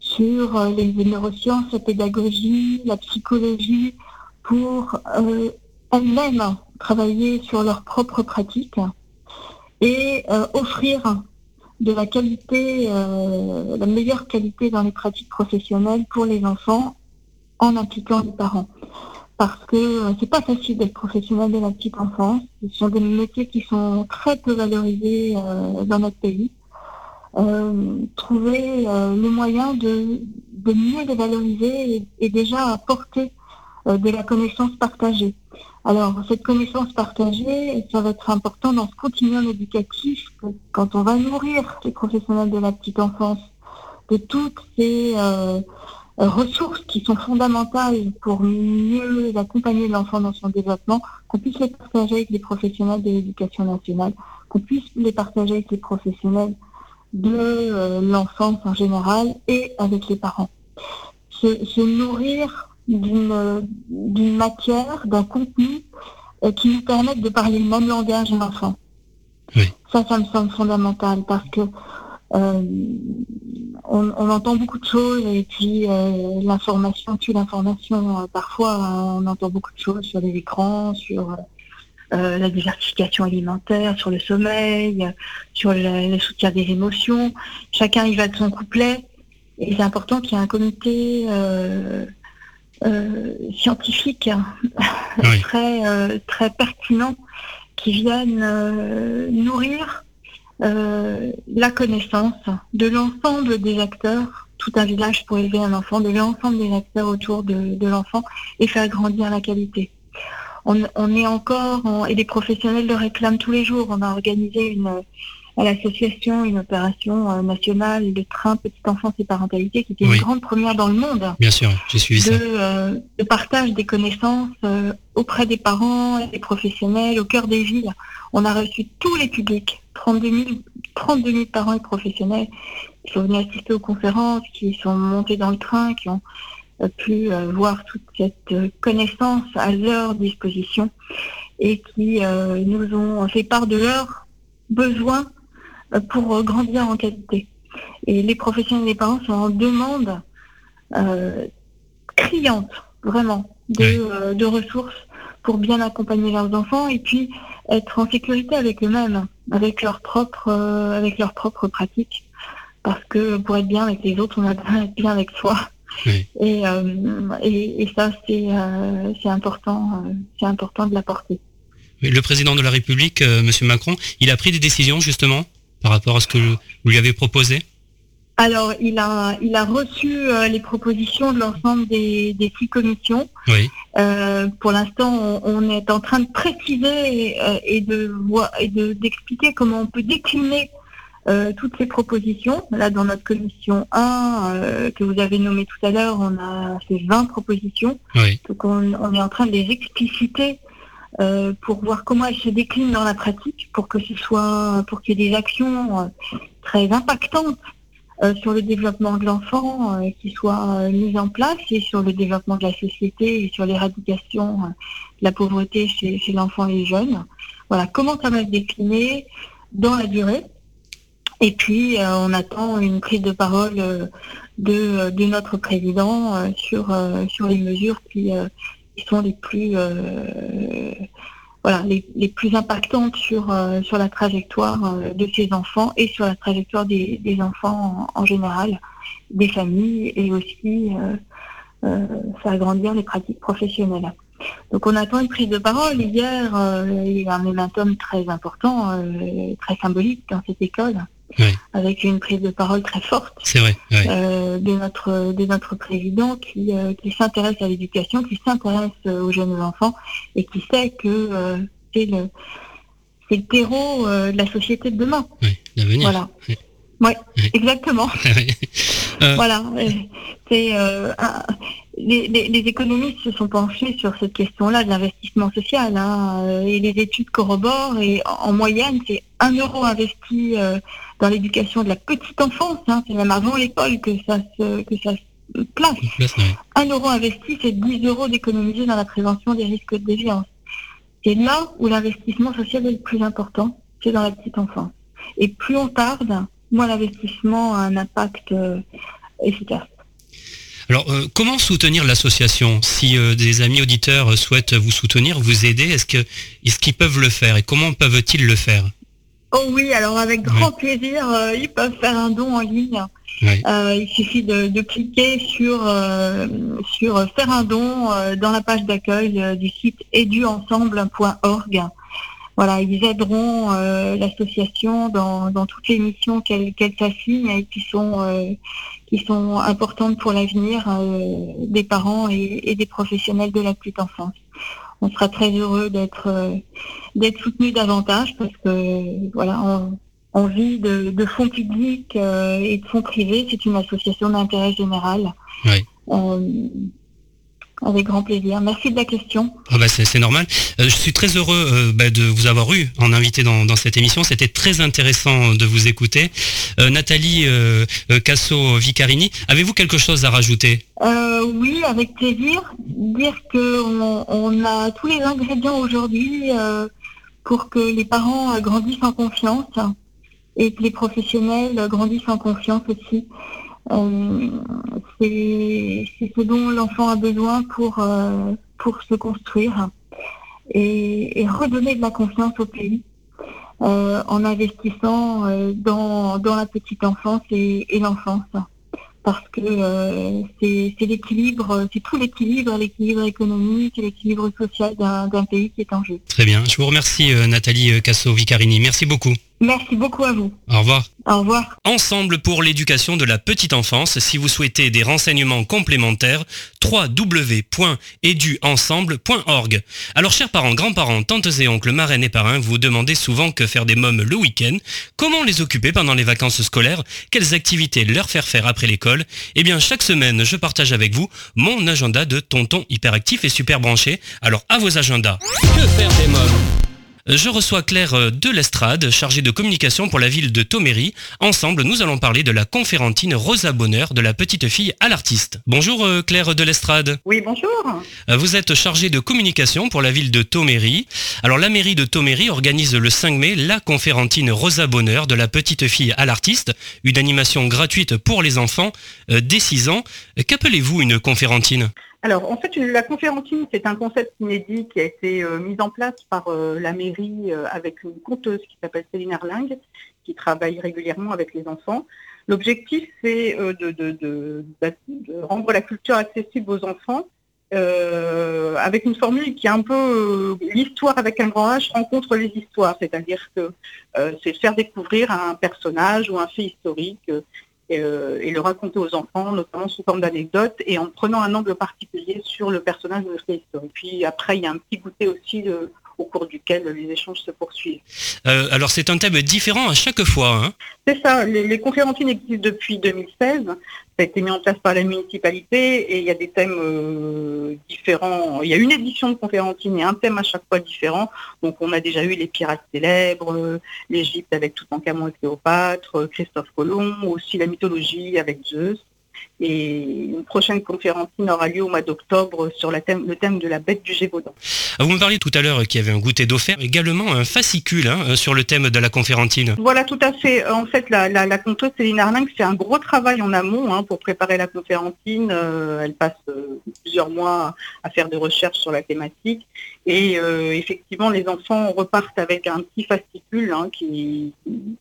sur les neurosciences, la pédagogie, la psychologie, pour euh, elles-mêmes travailler sur leurs propres pratiques et offrir de la qualité, la meilleure qualité dans les pratiques professionnelles pour les enfants en impliquant les parents. Parce que euh, c'est pas facile d'être professionnel de la petite enfance. Ce sont des métiers qui sont très peu valorisés euh, dans notre pays. Euh, trouver le moyen de, de, mieux les valoriser et, déjà apporter de la connaissance partagée. Alors, cette connaissance partagée, ça va être important dans ce continuum éducatif quand on va nourrir les professionnels de la petite enfance de toutes ces euh, ressources qui sont fondamentales pour mieux accompagner l'enfant dans son développement, qu'on puisse les partager avec les professionnels de l'éducation nationale, qu'on puisse les partager avec les professionnels de euh, l'enfance en général et avec les parents. Se, nourrir d'une matière, d'un contenu euh, qui nous permette de parler le même langage à l'enfant. Ça, ça me semble fondamental parce que euh, on, entend beaucoup de choses et puis euh, l'information tue l'information. Euh, parfois, on entend beaucoup de choses sur les écrans, sur la diversification alimentaire, sur le sommeil, sur le, soutien des émotions. Chacun y va de son couplet. Et c'est important qu'il y ait un comité scientifique très, très pertinent qui vienne nourrir euh, la connaissance de l'ensemble des acteurs, tout un village pour élever un enfant, de l'ensemble des acteurs autour de, l'enfant et faire grandir la qualité. On, est encore, et les professionnels le réclament tous les jours, on a organisé une, à l'association une opération euh, nationale de train petite enfance et parentalité qui était une grande première dans le monde. Bien sûr, j'ai suivi de, ça. Euh, de partage des connaissances auprès des parents et des professionnels au cœur des villes. On a reçu tous les publics, 32 000, 32 parents et professionnels qui sont venus assister aux conférences, qui sont montés dans le train, qui ont euh, pu euh, voir toute cette euh, connaissance à leur disposition et qui nous ont fait part de leurs besoins pour grandir en qualité. Et les professionnels et les parents sont en demande criante, vraiment, de, de ressources pour bien accompagner leurs enfants et puis être en sécurité avec eux-mêmes, avec leurs propres, euh, avec leurs propres pratiques. Parce que pour être bien avec les autres, on a besoin d'être bien avec soi. Et, euh, et, et, ça, c'est euh, important, c'est important de l'apporter. Le président de la République, Monsieur Macron, il a pris des décisions justement par rapport à ce que vous lui avez proposé alors, il a, il a reçu euh, les propositions de l'ensemble des, six commissions. Oui. Euh, pour l'instant, on, est en train de préciser et, euh, et de et d'expliquer comment on peut décliner toutes les propositions. Là, dans notre commission 1, que vous avez nommé tout à l'heure, on a fait 20 propositions. Donc, on, on, est en train de les expliciter euh, pour voir comment elles se déclinent dans la pratique, pour que ce soit, pour qu'il y ait des actions euh, très impactantes euh, sur le développement de l'enfant qui soient mises en place et sur le développement de la société et sur l'éradication de la pauvreté chez, l'enfant et les jeunes. Voilà, comment ça va se décliner dans la durée. Et puis, on attend une prise de parole de, de notre président sur, sur les mesures qui, qui sont les plus euh, voilà les, plus impactantes sur euh, sur la trajectoire euh, de ces enfants et sur la trajectoire des, enfants en, général, des familles et aussi faire agrandir les pratiques professionnelles. Donc on attend une prise de parole. Hier, il y a un momentum très important, très symbolique dans cette école avec une prise de parole très forte euh, de notre de notre président qui, euh, qui s'intéresse à l'éducation, qui s'intéresse aux jeunes enfants et qui sait que euh, c'est le c'est le terreau de la société de demain. Oui, l'avenir. Voilà. Oui, exactement. voilà. C'est les, les, économistes se sont penchés sur cette question-là de l'investissement social hein, et les études corroborent et en, moyenne c'est un euro investi dans l'éducation de la petite enfance, hein, c'est même avant l'école que ça se, que ça se place. Un euro investi, c'est 10 euros d'économiser dans la prévention des risques de déviance. C'est là où l'investissement social est le plus important, c'est dans la petite enfance. Et plus on tarde, moins l'investissement a un impact euh, efficace. Alors, euh, comment soutenir l'association Si euh, des amis auditeurs souhaitent vous soutenir, vous aider, est-ce qu'ils peuvent le faire et comment peuvent-ils le faire? Oh oui, alors avec grand plaisir, euh, ils peuvent faire un don en ligne. Euh, il suffit de, cliquer sur euh, sur faire un don dans la page d'accueil du site eduensemble.org. Voilà, ils aideront l'association dans, toutes les missions qu'elle s'assigne et qui sont qui sont importantes pour l'avenir des parents et, des professionnels de la petite enfance on sera très heureux d'être euh, d'être soutenu davantage parce que voilà, on, vit de, fonds publics euh, et de fonds privés. C'est une association d'intérêt général. Oui. Avec grand plaisir. Merci de la question. Ah bah c'est normal. Euh, je suis très heureux euh, bah, de vous avoir eu en invité dans, cette émission. C'était très intéressant de vous écouter. Euh, Nathalie Casso-Vicarini, avez-vous quelque chose à rajouter? Oui, avec plaisir. Dire qu'on on a tous les ingrédients aujourd'hui pour que les parents grandissent en confiance et que les professionnels grandissent en confiance aussi. Euh, c'est ce dont l'enfant a besoin pour, euh, pour se construire et, redonner de la confiance au pays euh, en investissant dans, dans la petite enfance et, l'enfance parce que c'est l'équilibre, c'est tout l'équilibre, l'équilibre économique l'équilibre social d'un pays qui est en jeu. Très bien. Je vous remercie Nathalie Casso-Vicarini. Merci beaucoup. Merci beaucoup à vous. Au revoir. Au revoir. Ensemble pour l'éducation de la petite enfance, si vous souhaitez des renseignements complémentaires, www.eduensemble.org. Alors chers parents, grands-parents, tantes et oncles, marraines et parrains, vous demandez souvent que faire des mômes le week-end, comment les occuper pendant les vacances scolaires, quelles activités leur faire faire après l'école? Eh bien chaque semaine, je partage avec vous mon agenda de tonton hyperactif et super branché. Alors à vos agendas. Que faire des mômes? Je reçois Claire euh, Delestrade, chargée de communication pour la ville de Toméry. Ensemble, nous allons parler de la conférentine Rosa Bonheur de la petite fille à l'artiste. Bonjour euh, Claire Delestrade. Oui, bonjour. Euh, vous êtes chargée de communication pour la ville de Toméry. Alors la mairie de Toméry organise le 5 mai la conférentine Rosa Bonheur de la petite fille à l'artiste, une animation gratuite pour les enfants dès 6 ans. Qu'appelez-vous une conférentine alors, en fait, la conférentine, c'est un concept inédit qui a été euh, mis en place par euh, la mairie euh, avec une conteuse qui s'appelle Céline Erling, qui travaille régulièrement avec les enfants. L'objectif, c'est de, rendre la culture accessible aux enfants avec une formule qui est un peu l'histoire avec un grand H rencontre les histoires, c'est-à-dire que c'est faire découvrir un personnage ou un fait historique euh, et le raconter aux enfants, notamment sous forme d'anecdotes et en prenant un angle particulier sur le personnage de l'histoire historique. Puis après, il y a un petit goûter aussi au cours duquel les échanges se poursuivent. Euh, alors c'est un thème différent à chaque fois. Hein. c'est ça, les, conférentines existent depuis 2016. Ça a été mis en place par la municipalité et il y a des thèmes euh, différents. Il y a une édition de conférentine et un thème à chaque fois différent. Donc on a déjà eu les pirates célèbres, l'Égypte avec Toutankhamon et Cléopâtre, Christophe Colomb, aussi la mythologie avec Zeus. Et une prochaine conférence aura lieu au mois d'octobre sur le thème, de la bête du Gévaudan. Vous me parliez tout à l'heure qu'il y avait un goûter d'offert, également un fascicule hein, sur le thème de la conférentine. Voilà, tout à fait. En fait, la, la, conteuse Céline Arling fait un gros travail en amont hein, pour préparer la conférentine. Euh, elle passe euh, plusieurs mois à faire des recherches sur la thématique. Et euh, effectivement, les enfants repartent avec un petit fascicule hein, qui,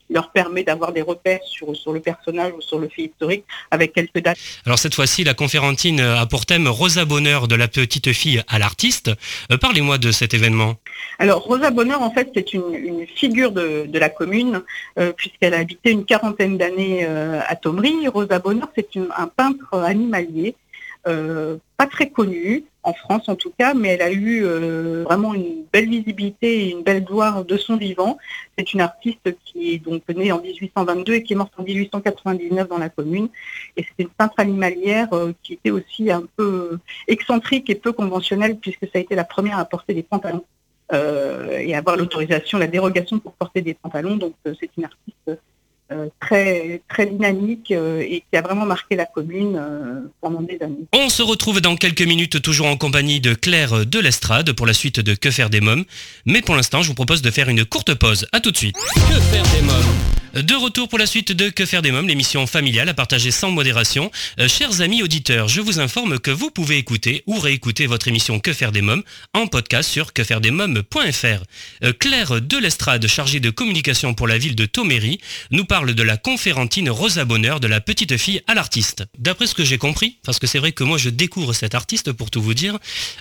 leur permet d'avoir des repères sur, sur le personnage ou sur le fait historique avec quelques dates. Alors cette fois-ci, la conférentine a pour thème Rosa Bonheur de la petite fille à l'artiste. Euh, parlez-moi de cet événement. Alors Rosa Bonheur, en fait, c'est une, figure de, la commune, euh, puisqu'elle a habité une quarantaine d'années à Thomery. Rosa Bonheur, c'est un peintre animalier euh, pas très connue, en France en tout cas, mais elle a eu euh, vraiment une belle visibilité et une belle gloire de son vivant. C'est une artiste qui est donc née en 1822 et qui est morte en 1899 dans la commune. Et c'est une peintre animalière euh, qui était aussi un peu excentrique et peu conventionnelle puisque ça a été la première à porter des pantalons. et avoir l'autorisation, la dérogation pour porter des pantalons. Donc c'est une artiste euh, très, très dynamique euh, et qui a vraiment marqué la commune euh, pendant des années. On se retrouve dans quelques minutes toujours en compagnie de Claire de l'Estrade pour la suite de Que faire des mômes. Mais pour l'instant, je vous propose de faire une courte pause. A tout de suite. Que faire des mômes? De retour pour la suite de Que faire des mômes, l'émission familiale à partager sans modération. Euh, chers amis auditeurs, je vous informe que vous pouvez écouter ou réécouter votre émission Que faire des mômes en podcast sur quefairedesmômes.fr. Euh, Claire Delestrade, chargée de communication pour la ville de Toméry, nous parle de la conférentine Rosa Bonheur de la petite fille à l'artiste. D'après ce que j'ai compris, parce que c'est vrai que moi je découvre cet artiste pour tout vous dire,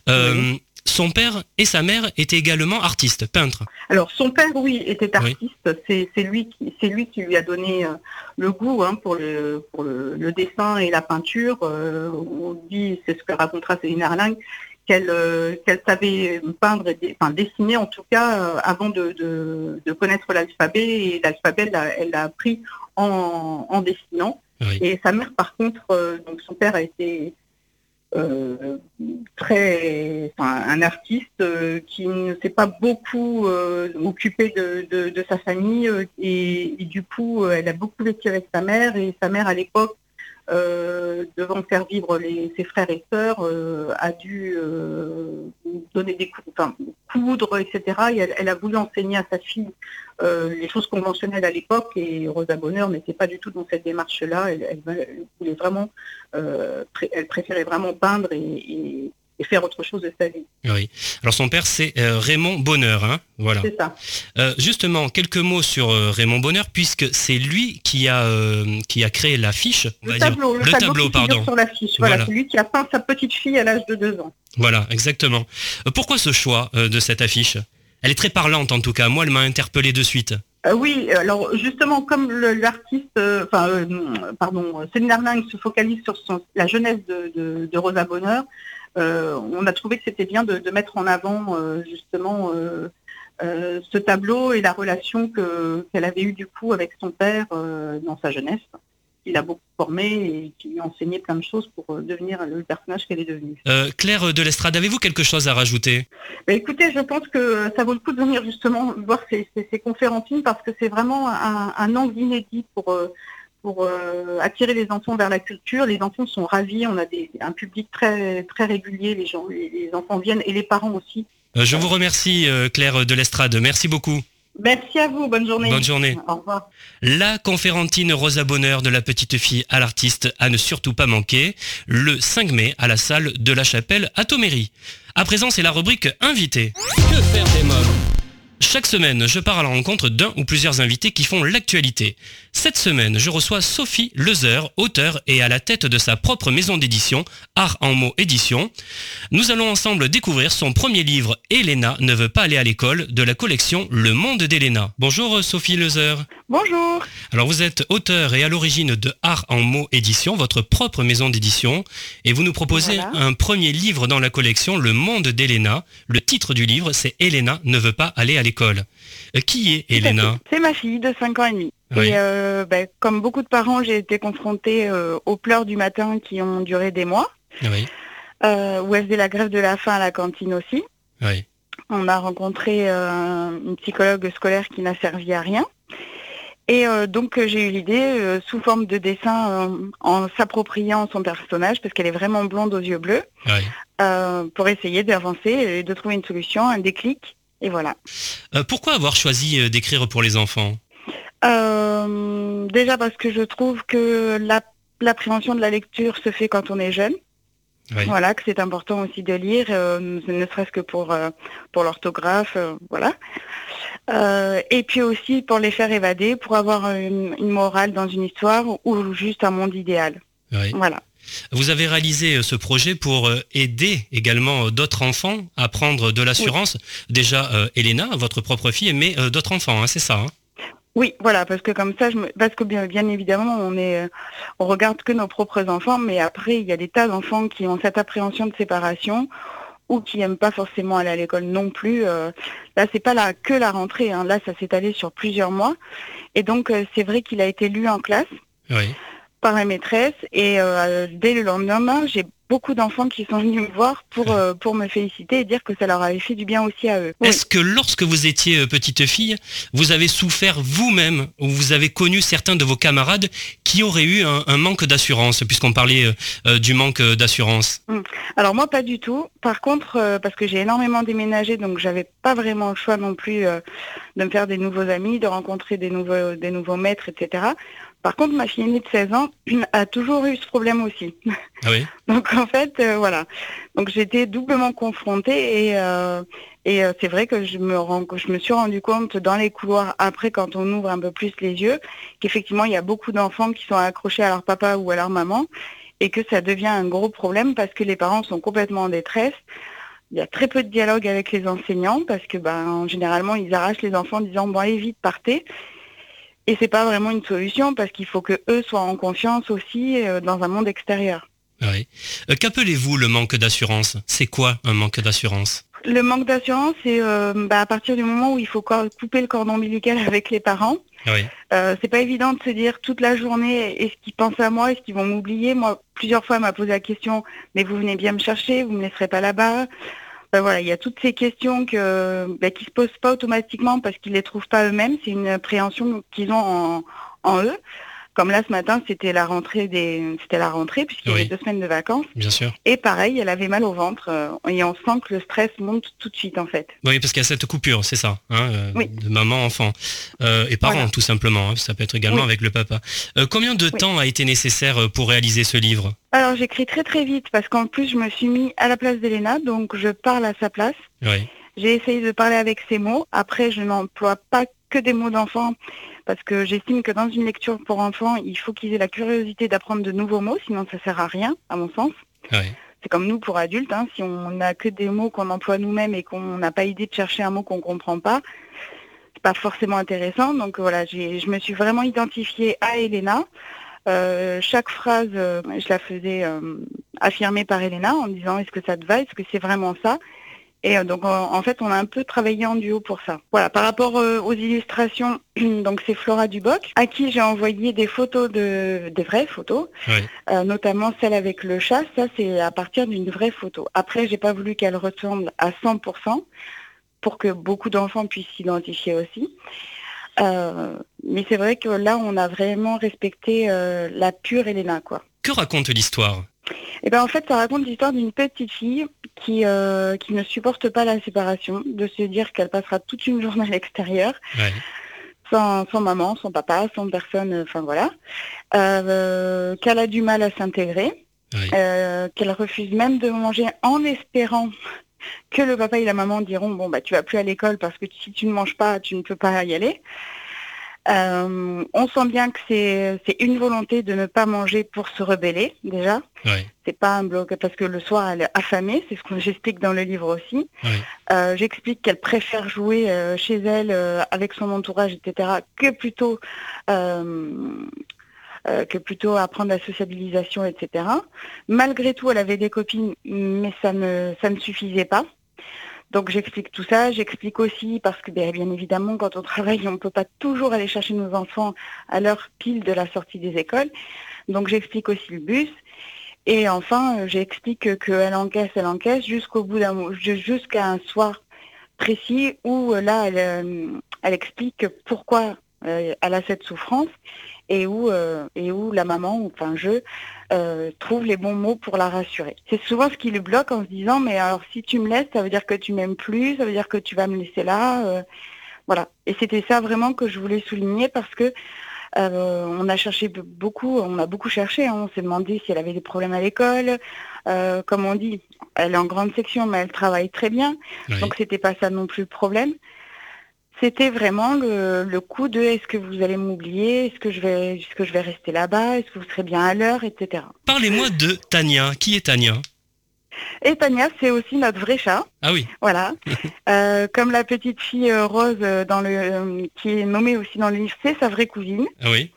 euh, son père et sa mère étaient également artistes, peintres. Alors son père, oui, était artiste. C'est lui qui lui qui lui a donné euh, le goût hein, pour le pour le, dessin et la peinture. Euh, on dit, c'est ce que racontera Céline Arling, qu'elle euh, qu'elle savait peindre, et, enfin dessiner en tout cas avant de, connaître l'alphabet. Et l'alphabet elle l'a appris en, dessinant. Et sa mère par contre, donc son père a été euh, très, un artiste euh, qui ne s'est pas beaucoup euh, occupé de, sa famille et, du coup elle a beaucoup vécu avec sa mère. Et sa mère à l'époque euh, devant faire vivre ses frères et sœurs, euh, a dû euh, donner des coups, enfin, coudre, etc. Et elle, a voulu enseigner à sa fille les choses conventionnelles à l'époque et Rosa Bonheur n'était pas du tout dans cette démarche-là. Elle, voulait vraiment, elle préférait vraiment peindre et faire autre chose de sa vie. Oui. Alors son père, c'est euh, Raymond Bonheur, hein voilà. C'est ça. Euh, justement, quelques mots sur euh, Raymond Bonheur, puisque c'est lui qui a qui a créé l'affiche. Le, tableau, le, tableau, pardon. Sur l'affiche. Voilà, c'est lui qui a peint sa petite fille à l'âge de deux ans. Voilà, exactement. pourquoi ce choix de cette affiche? Elle est très parlante en tout cas. Moi, elle m'a interpellé de suite. oui, alors justement, comme l'artiste, enfin, pardon, Céline Arling se focalise sur son, la jeunesse de, de, de Rosa Bonheur, euh, on a trouvé que c'était bien de, mettre en avant euh, justement euh, ce tableau et la relation qu'elle avait eue du coup avec son père dans sa jeunesse. Il a beaucoup formé et qui lui a enseigné plein de choses pour devenir le personnage qu'elle est devenue. Claire de l'Estrade, avez-vous quelque chose à rajouter? Bah, Écoutez, je pense que ça vaut le coup de venir justement voir ces, conférentines parce que c'est vraiment un, un, angle inédit pour pour euh, attirer les enfants vers la culture. Les enfants sont ravis, on a un public très, très régulier, les, gens, les, enfants viennent et les parents aussi. Euh, je vous remercie euh, Claire de l'Estrade, merci beaucoup. Merci à vous, bonne journée. Bonne journée. Au revoir. La conférentine Rosa Bonheur de la petite fille à l'artiste à ne surtout pas manquer, le 5 mai à la salle de la Chapelle à Toméry. À présent, c'est la rubrique Invité. Que faire des mômes chaque semaine, je pars à la rencontre d'un ou plusieurs invités qui font l'actualité. Cette semaine, je reçois Sophie Lezer, auteure et à la tête de sa propre maison d'édition, Art en mots édition. Nous allons ensemble découvrir son premier livre, Elena ne veut pas aller à l'école, de la collection Le Monde d'Elena. Bonjour Sophie Lezer. Bonjour. Alors vous êtes auteur et à l'origine de Art en mots édition, votre propre maison d'édition, et vous nous proposez un premier livre dans la collection Le Monde d'Elena. Le titre du livre, c'est Elena ne veut pas aller à l'école. Euh, qui est Elena C'est ma fille de 5 ans et demi. Et euh, ben, comme beaucoup de parents, j'ai été confrontée euh, aux pleurs du matin qui ont duré des mois. Oui. où elle faisait la grève de la faim à la cantine aussi. Oui. On a rencontré une psychologue scolaire qui n'a servi à rien. Et euh, donc euh, j'ai eu l'idée, euh, sous forme de dessin, en s'appropriant son personnage, parce qu'elle est vraiment blonde aux yeux bleus, pour essayer d'avancer et de trouver une solution, un déclic, et voilà. pourquoi avoir choisi d'écrire pour les enfants? Déjà parce que je trouve que l'appréhension de la lecture se fait quand on est jeune. Voilà, que c'est important aussi de lire, ne serait-ce que pour, pour l'orthographe, voilà. Euh, et puis aussi pour les faire évader, pour avoir une, morale dans une histoire ou juste un monde idéal. Voilà. Vous avez réalisé euh, ce projet pour euh, aider également d'autres enfants à prendre de l'assurance. Déjà, Elena, votre propre fille, mais d'autres enfants, hein, c'est ça hein? Oui, voilà, parce que comme ça, je parce que bien, bien évidemment, on est, on regarde que nos propres enfants, mais après, il y a des tas d'enfants qui ont cette appréhension de séparation ou qui n'aiment pas forcément aller à l'école non plus. Euh, là, c'est pas là que la rentrée. Hein. Là, ça s'est allé sur plusieurs mois. Et donc, euh, c'est vrai qu'il a été lu en classe par la maîtresse. Et euh, dès le lendemain, j'ai beaucoup d'enfants qui sont venus me voir pour, euh, pour me féliciter et dire que ça leur avait fait du bien aussi à eux. Est-ce que lorsque vous étiez euh, petite fille, vous avez souffert vous-même ou vous avez connu certains de vos camarades qui auraient eu un, manque d'assurance, puisqu'on parlait euh, du manque d'assurance? Hum. Alors moi pas du tout. Par contre, parce que j'ai énormément déménagé, donc j'avais pas vraiment le choix non plus de me faire des nouveaux amis, de rencontrer des nouveaux, des nouveaux maîtres, etc. Par contre, ma fille aînée de 16 ans a toujours eu ce problème aussi. Ah oui Donc en fait, euh, voilà. Donc j'étais doublement confrontée et, euh, et euh, c'est vrai que je me, je me suis rendu compte dans les couloirs après, quand on ouvre un peu plus les yeux, qu'effectivement il y a beaucoup d'enfants qui sont accrochés à leur papa ou à leur maman et que ça devient un gros problème parce que les parents sont complètement en détresse. Il y a très peu de dialogue avec les enseignants parce que ben, généralement ils arrachent les enfants en disant bon allez vite partez et c'est pas vraiment une solution parce qu'il faut que eux soient en confiance aussi euh, dans un monde extérieur. Oui. Euh, qu'appelez-vous le manque d'assurance? C'est quoi un manque d'assurance? Le manque d'assurance, c'est euh, bah, à partir du moment où il faut couper le cordon ombilical avec les parents. Oui. c'est pas évident de se dire toute la journée est-ce qu'ils pensent à moi, est-ce qu'ils vont m'oublier? Moi, plusieurs fois, m'a posé la question mais vous venez bien me chercher, vous me laisserez pas là-bas? Ben voilà, il y a toutes ces questions que, ben, qui se posent pas automatiquement parce qu'ils les trouvent pas eux-mêmes. C'est une appréhension qu'ils ont en, eux. Comme là ce matin, c'était la rentrée des, c'était la rentrée puisqu'il y avait deux semaines de vacances. Bien sûr. Et pareil, elle avait mal au ventre euh, et on sent que le stress monte tout de suite en fait. Oui, parce qu'il y a cette coupure, c'est ça, hein, euh, de maman enfant euh, et parents tout simplement. Hein, ça peut être également avec le papa. combien de temps a été nécessaire pour réaliser ce livre? Alors j'écris très très vite parce qu'en plus je me suis mis à la place d'Elena, donc je parle à sa place. Oui. J'ai essayé de parler avec ses mots. Après, je n'emploie pas que des mots d'enfant parce que j'estime que dans une lecture pour enfants, il faut qu'ils aient la curiosité d'apprendre de nouveaux mots, sinon ça sert à rien, à mon sens. C'est comme nous pour adultes, hein. si on n'a que des mots qu'on emploie nous-mêmes et qu'on n'a pas idée de chercher un mot qu'on ne comprend pas, c'est pas forcément intéressant. Donc voilà, je me suis vraiment identifiée à Elena. Euh, chaque phrase, euh, je la faisais euh, affirmer par Elena en disant est-ce que ça te va, est-ce que c'est vraiment ça? Et euh, donc en, fait, on a un peu travaillé en duo pour ça. Voilà, par rapport euh, aux illustrations, donc c'est Flora Duboc, à qui j'ai envoyé des photos de des vraies photos, euh, notamment celle avec le chat. Ça, c'est à partir d'une vraie photo. Après, j'ai pas voulu qu'elle ressemble à 100% pour que beaucoup d'enfants puissent s'identifier aussi. mais c'est vrai que là, on a vraiment respecté la pure Elena, quoi. Que raconte l'histoire? Eh ben en fait, ça raconte l'histoire d'une petite fille qui euh, qui ne supporte pas la séparation, de se dire qu'elle passera toute une journée à l'extérieur. Sans, maman, sans papa, sans personne, enfin voilà, euh, qu'elle a du mal à s'intégrer, euh, qu'elle refuse même de manger en espérant que le papa et la maman diront bon bah tu vas plus à l'école parce que si tu ne manges pas tu ne peux pas y aller. Euh, on sent bien que c'est une volonté de ne pas manger pour se rebeller déjà. C'est pas un bloc parce que le soir elle est affamée, c'est ce que j'explique dans le livre aussi. Euh, j'explique qu'elle préfère jouer euh, chez elle avec son entourage, etc., que plutôt que plutôt apprendre la sociabilisation, etc. Malgré tout, elle avait des copines, mais ça ne ça ne suffisait pas. Donc j'explique tout ça, j'explique aussi parce que bien, évidemment quand on travaille on ne peut pas toujours aller chercher nos enfants à l'heure pile de la sortie des écoles. Donc j'explique aussi le bus. Et enfin euh, j'explique qu'elle encaisse, elle encaisse jusqu'au bout d'un jusqu'à un soir précis où euh, là euh, elle explique pourquoi elle a cette souffrance et où, euh, et où la maman, enfin je, euh, trouve les bons mots pour la rassurer. C'est souvent ce qui le bloque en se disant mais alors si tu me laisses, ça veut dire que tu m'aimes plus, ça veut dire que tu vas me laisser là. Euh, voilà. Et c'était ça vraiment que je voulais souligner parce que on a cherché beaucoup, on a beaucoup cherché, hein. on s'est demandé si elle avait des problèmes à l'école. comme on dit, elle est en grande section, mais elle travaille très bien, donc c'était pas ça non plus le problème. C'était vraiment le, coup de est-ce que vous allez m'oublier, est-ce que je vais, est-ce que je vais rester là-bas, est-ce que vous serez bien à l'heure, etc. Parlez-moi de Tania. Qui est Tania? Et Tania, c'est aussi notre vrai chat. Ah oui. Voilà. Euh, comme la petite fille euh, Rose euh, dans le, qui est nommée aussi dans le livre, c'est sa vraie cousine. Ah oui.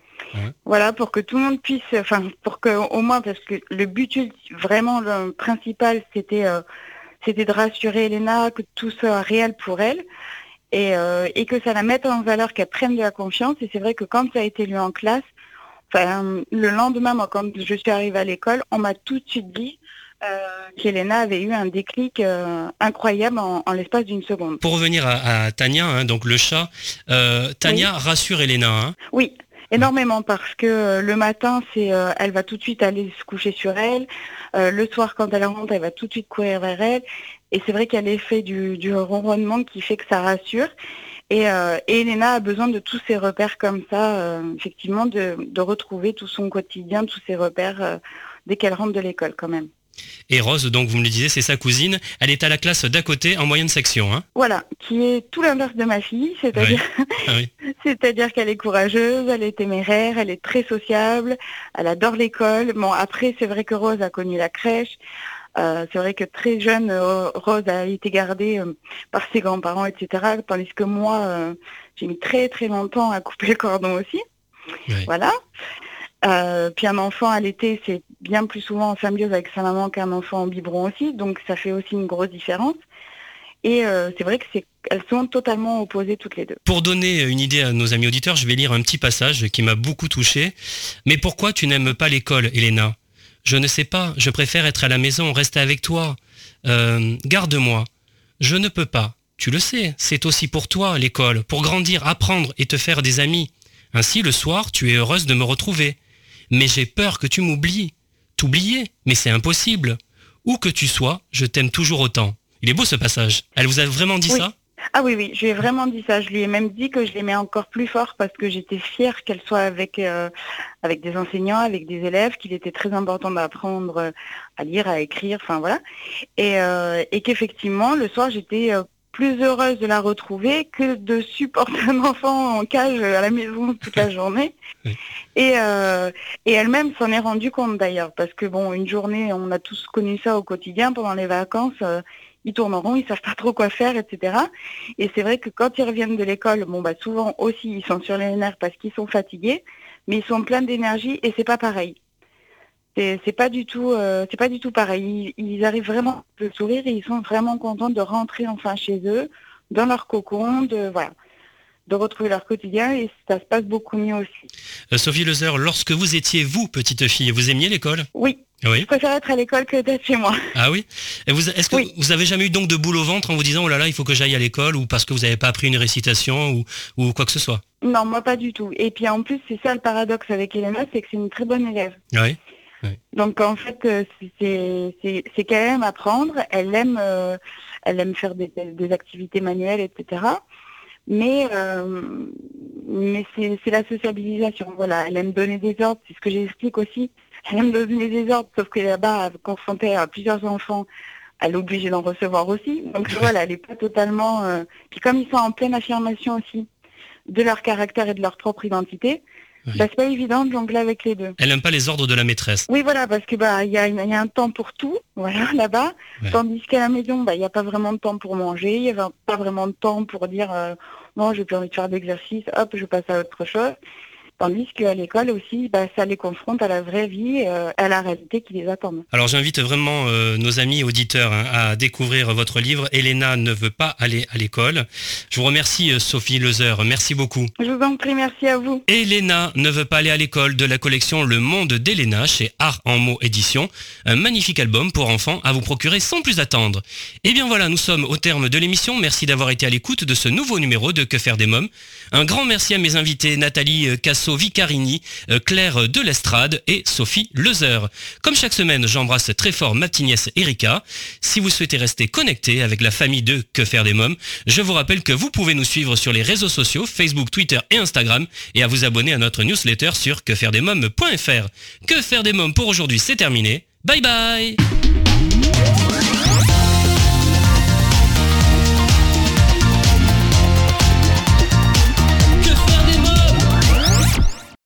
Voilà, pour que tout le monde puisse, enfin, pour que au moins, parce que le but vraiment le principal, c'était, c'était de rassurer Elena que tout soit réel pour elle et, euh, et, que ça la mette en valeur, qu'elle prenne de la confiance. Et c'est vrai que quand ça a été lu en classe, enfin, le lendemain, moi, quand je suis arrivée à l'école, on m'a tout de suite dit euh, qu'Elena avait eu un déclic euh, incroyable en, l'espace d'une seconde. Pour revenir à, Tania, hein, donc le chat, euh, Tania rassure Elena. Hein. Oui, énormément parce que le matin, c'est, elle va tout de suite aller se coucher sur elle. le soir, quand elle rentre, elle va tout de suite courir vers elle. Et c'est vrai qu'il y a l'effet du, du, ronronnement qui fait que ça rassure. Et, euh, Elena a besoin de tous ces repères comme ça, euh, effectivement, de, de, retrouver tout son quotidien, tous ses repères euh, dès qu'elle rentre de l'école quand même. Et Rose, donc vous me le disiez, c'est sa cousine. Elle est à la classe d'à côté en moyenne section. Hein voilà, qui est tout l'inverse de ma fille, c'est-à-dire ah c'est-à-dire qu'elle est courageuse, elle est téméraire, elle est très sociable, elle adore l'école. Bon, après, c'est vrai que Rose a connu la crèche. Euh, c'est vrai que très jeune, euh, Rose a été gardée euh, par ses grands-parents, etc. Tandis que moi, j'ai mis très très longtemps à couper le cordon aussi. Voilà. puis un enfant à l'été, c'est bien plus souvent en symbiose avec sa maman qu'un enfant en biberon aussi, donc ça fait aussi une grosse différence. Et c'est vrai que c'est elles sont totalement opposées toutes les deux. Pour donner une idée à nos amis auditeurs, je vais lire un petit passage qui m'a beaucoup touché. Mais pourquoi tu n'aimes pas l'école, Elena? Je ne sais pas, je préfère être à la maison, rester avec toi. Euh, garde-moi. Je ne peux pas. Tu le sais, c'est aussi pour toi l'école, pour grandir, apprendre et te faire des amis. Ainsi, le soir, tu es heureuse de me retrouver. Mais j'ai peur que tu m'oublies. T'oublier Mais c'est impossible. Où que tu sois, je t'aime toujours autant. Il est beau ce passage. Elle vous a vraiment dit ça? Ah oui, oui, je lui ai vraiment dit ça. Je lui ai même dit que je l'aimais encore plus fort parce que j'étais fière qu'elle soit avec, euh, avec des enseignants, avec des élèves, qu'il était très important d'apprendre euh, à lire, à écrire, enfin voilà. Et, euh, et qu'effectivement, le soir, j'étais plus heureuse de la retrouver que de supporter un enfant en cage à la maison toute la journée. Et, et elle-même s'en est rendue compte d'ailleurs, parce que bon, une journée, on a tous connu ça au quotidien pendant les vacances ils tournent en rond, ils savent pas trop quoi faire, etc. Et c'est vrai que quand ils reviennent de l'école, bon bah souvent aussi ils sont sur les nerfs parce qu'ils sont fatigués, mais ils sont pleins d'énergie et c'est pas pareil. C'est pas du tout, euh, c'est pas du tout pareil. Ils, arrivent vraiment le sourire et ils sont vraiment contents de rentrer enfin chez eux, dans leur cocon, de voilà de retrouver leur quotidien et ça se passe beaucoup mieux aussi. Euh, Sophie Lezer, lorsque vous étiez vous, petite fille, vous aimiez l'école? Oui. Oui. Je préfère être à l'école que d'être chez moi. Ah oui? Est-ce que vous avez jamais eu donc de boule au ventre en vous disant oh là là il faut que j'aille à l'école ou parce que vous n'avez pas appris une récitation ou, ou quoi que ce soit? Non, moi pas du tout. Et puis en plus c'est ça le paradoxe avec Elena, c'est que c'est une très bonne élève. Oui. Donc en fait euh, c'est qu'elle aime apprendre, elle aime, euh, elle aime faire des, des activités manuelles, etc mais euh, mais c'est la sociabilisation. Voilà, elle aime donner des ordres, c'est ce que j'explique aussi. Elle aime donner des ordres, sauf que là-bas, confrontée à plusieurs enfants, elle est obligée d'en recevoir aussi. Donc voilà, elle n'est pas totalement. Euh, puis comme ils sont en pleine affirmation aussi, de leur caractère et de leur propre identité. Oui. Bah, c'est pas évident de jongler avec les deux. Elle n'aime pas les ordres de la maîtresse. Oui, voilà, parce que bah il y a, y un temps pour tout, voilà, là-bas. Ouais. Tandis qu'à la maison, bah il n'y a pas vraiment de temps pour manger, il n'y a pas vraiment de temps pour dire euh, non, j'ai plus envie de faire d'exercice, hop, je passe à autre chose. Tandis qu'à l'école aussi, bah, ça les confronte à la vraie vie, euh, à la réalité qui les attend. Alors j'invite vraiment euh, nos amis auditeurs hein, à découvrir votre livre Elena ne veut pas aller à l'école. Je vous remercie euh, Sophie Lezer, merci beaucoup. Je vous en prie, merci à vous. Elena ne veut pas aller à l'école de la collection Le Monde d'Elena chez Art en mots édition. Un magnifique album pour enfants à vous procurer sans plus attendre. Et bien voilà, nous sommes au terme de l'émission. Merci d'avoir été à l'écoute de ce nouveau numéro de Que faire des mômes. Un grand merci à mes invités Nathalie euh, Casso-Vicarini, euh, Claire Delestrade et Sophie Lezer. Comme chaque semaine, j'embrasse très fort ma Erika. Si vous souhaitez rester connecté avec la famille de Que faire des mômes, je vous rappelle que vous pouvez nous suivre sur les réseaux sociaux, Facebook, Twitter et Instagram et à vous abonner à notre newsletter sur quefairedesmômes.fr. Que faire des mômes pour aujourd'hui, c'est terminé. Bye bye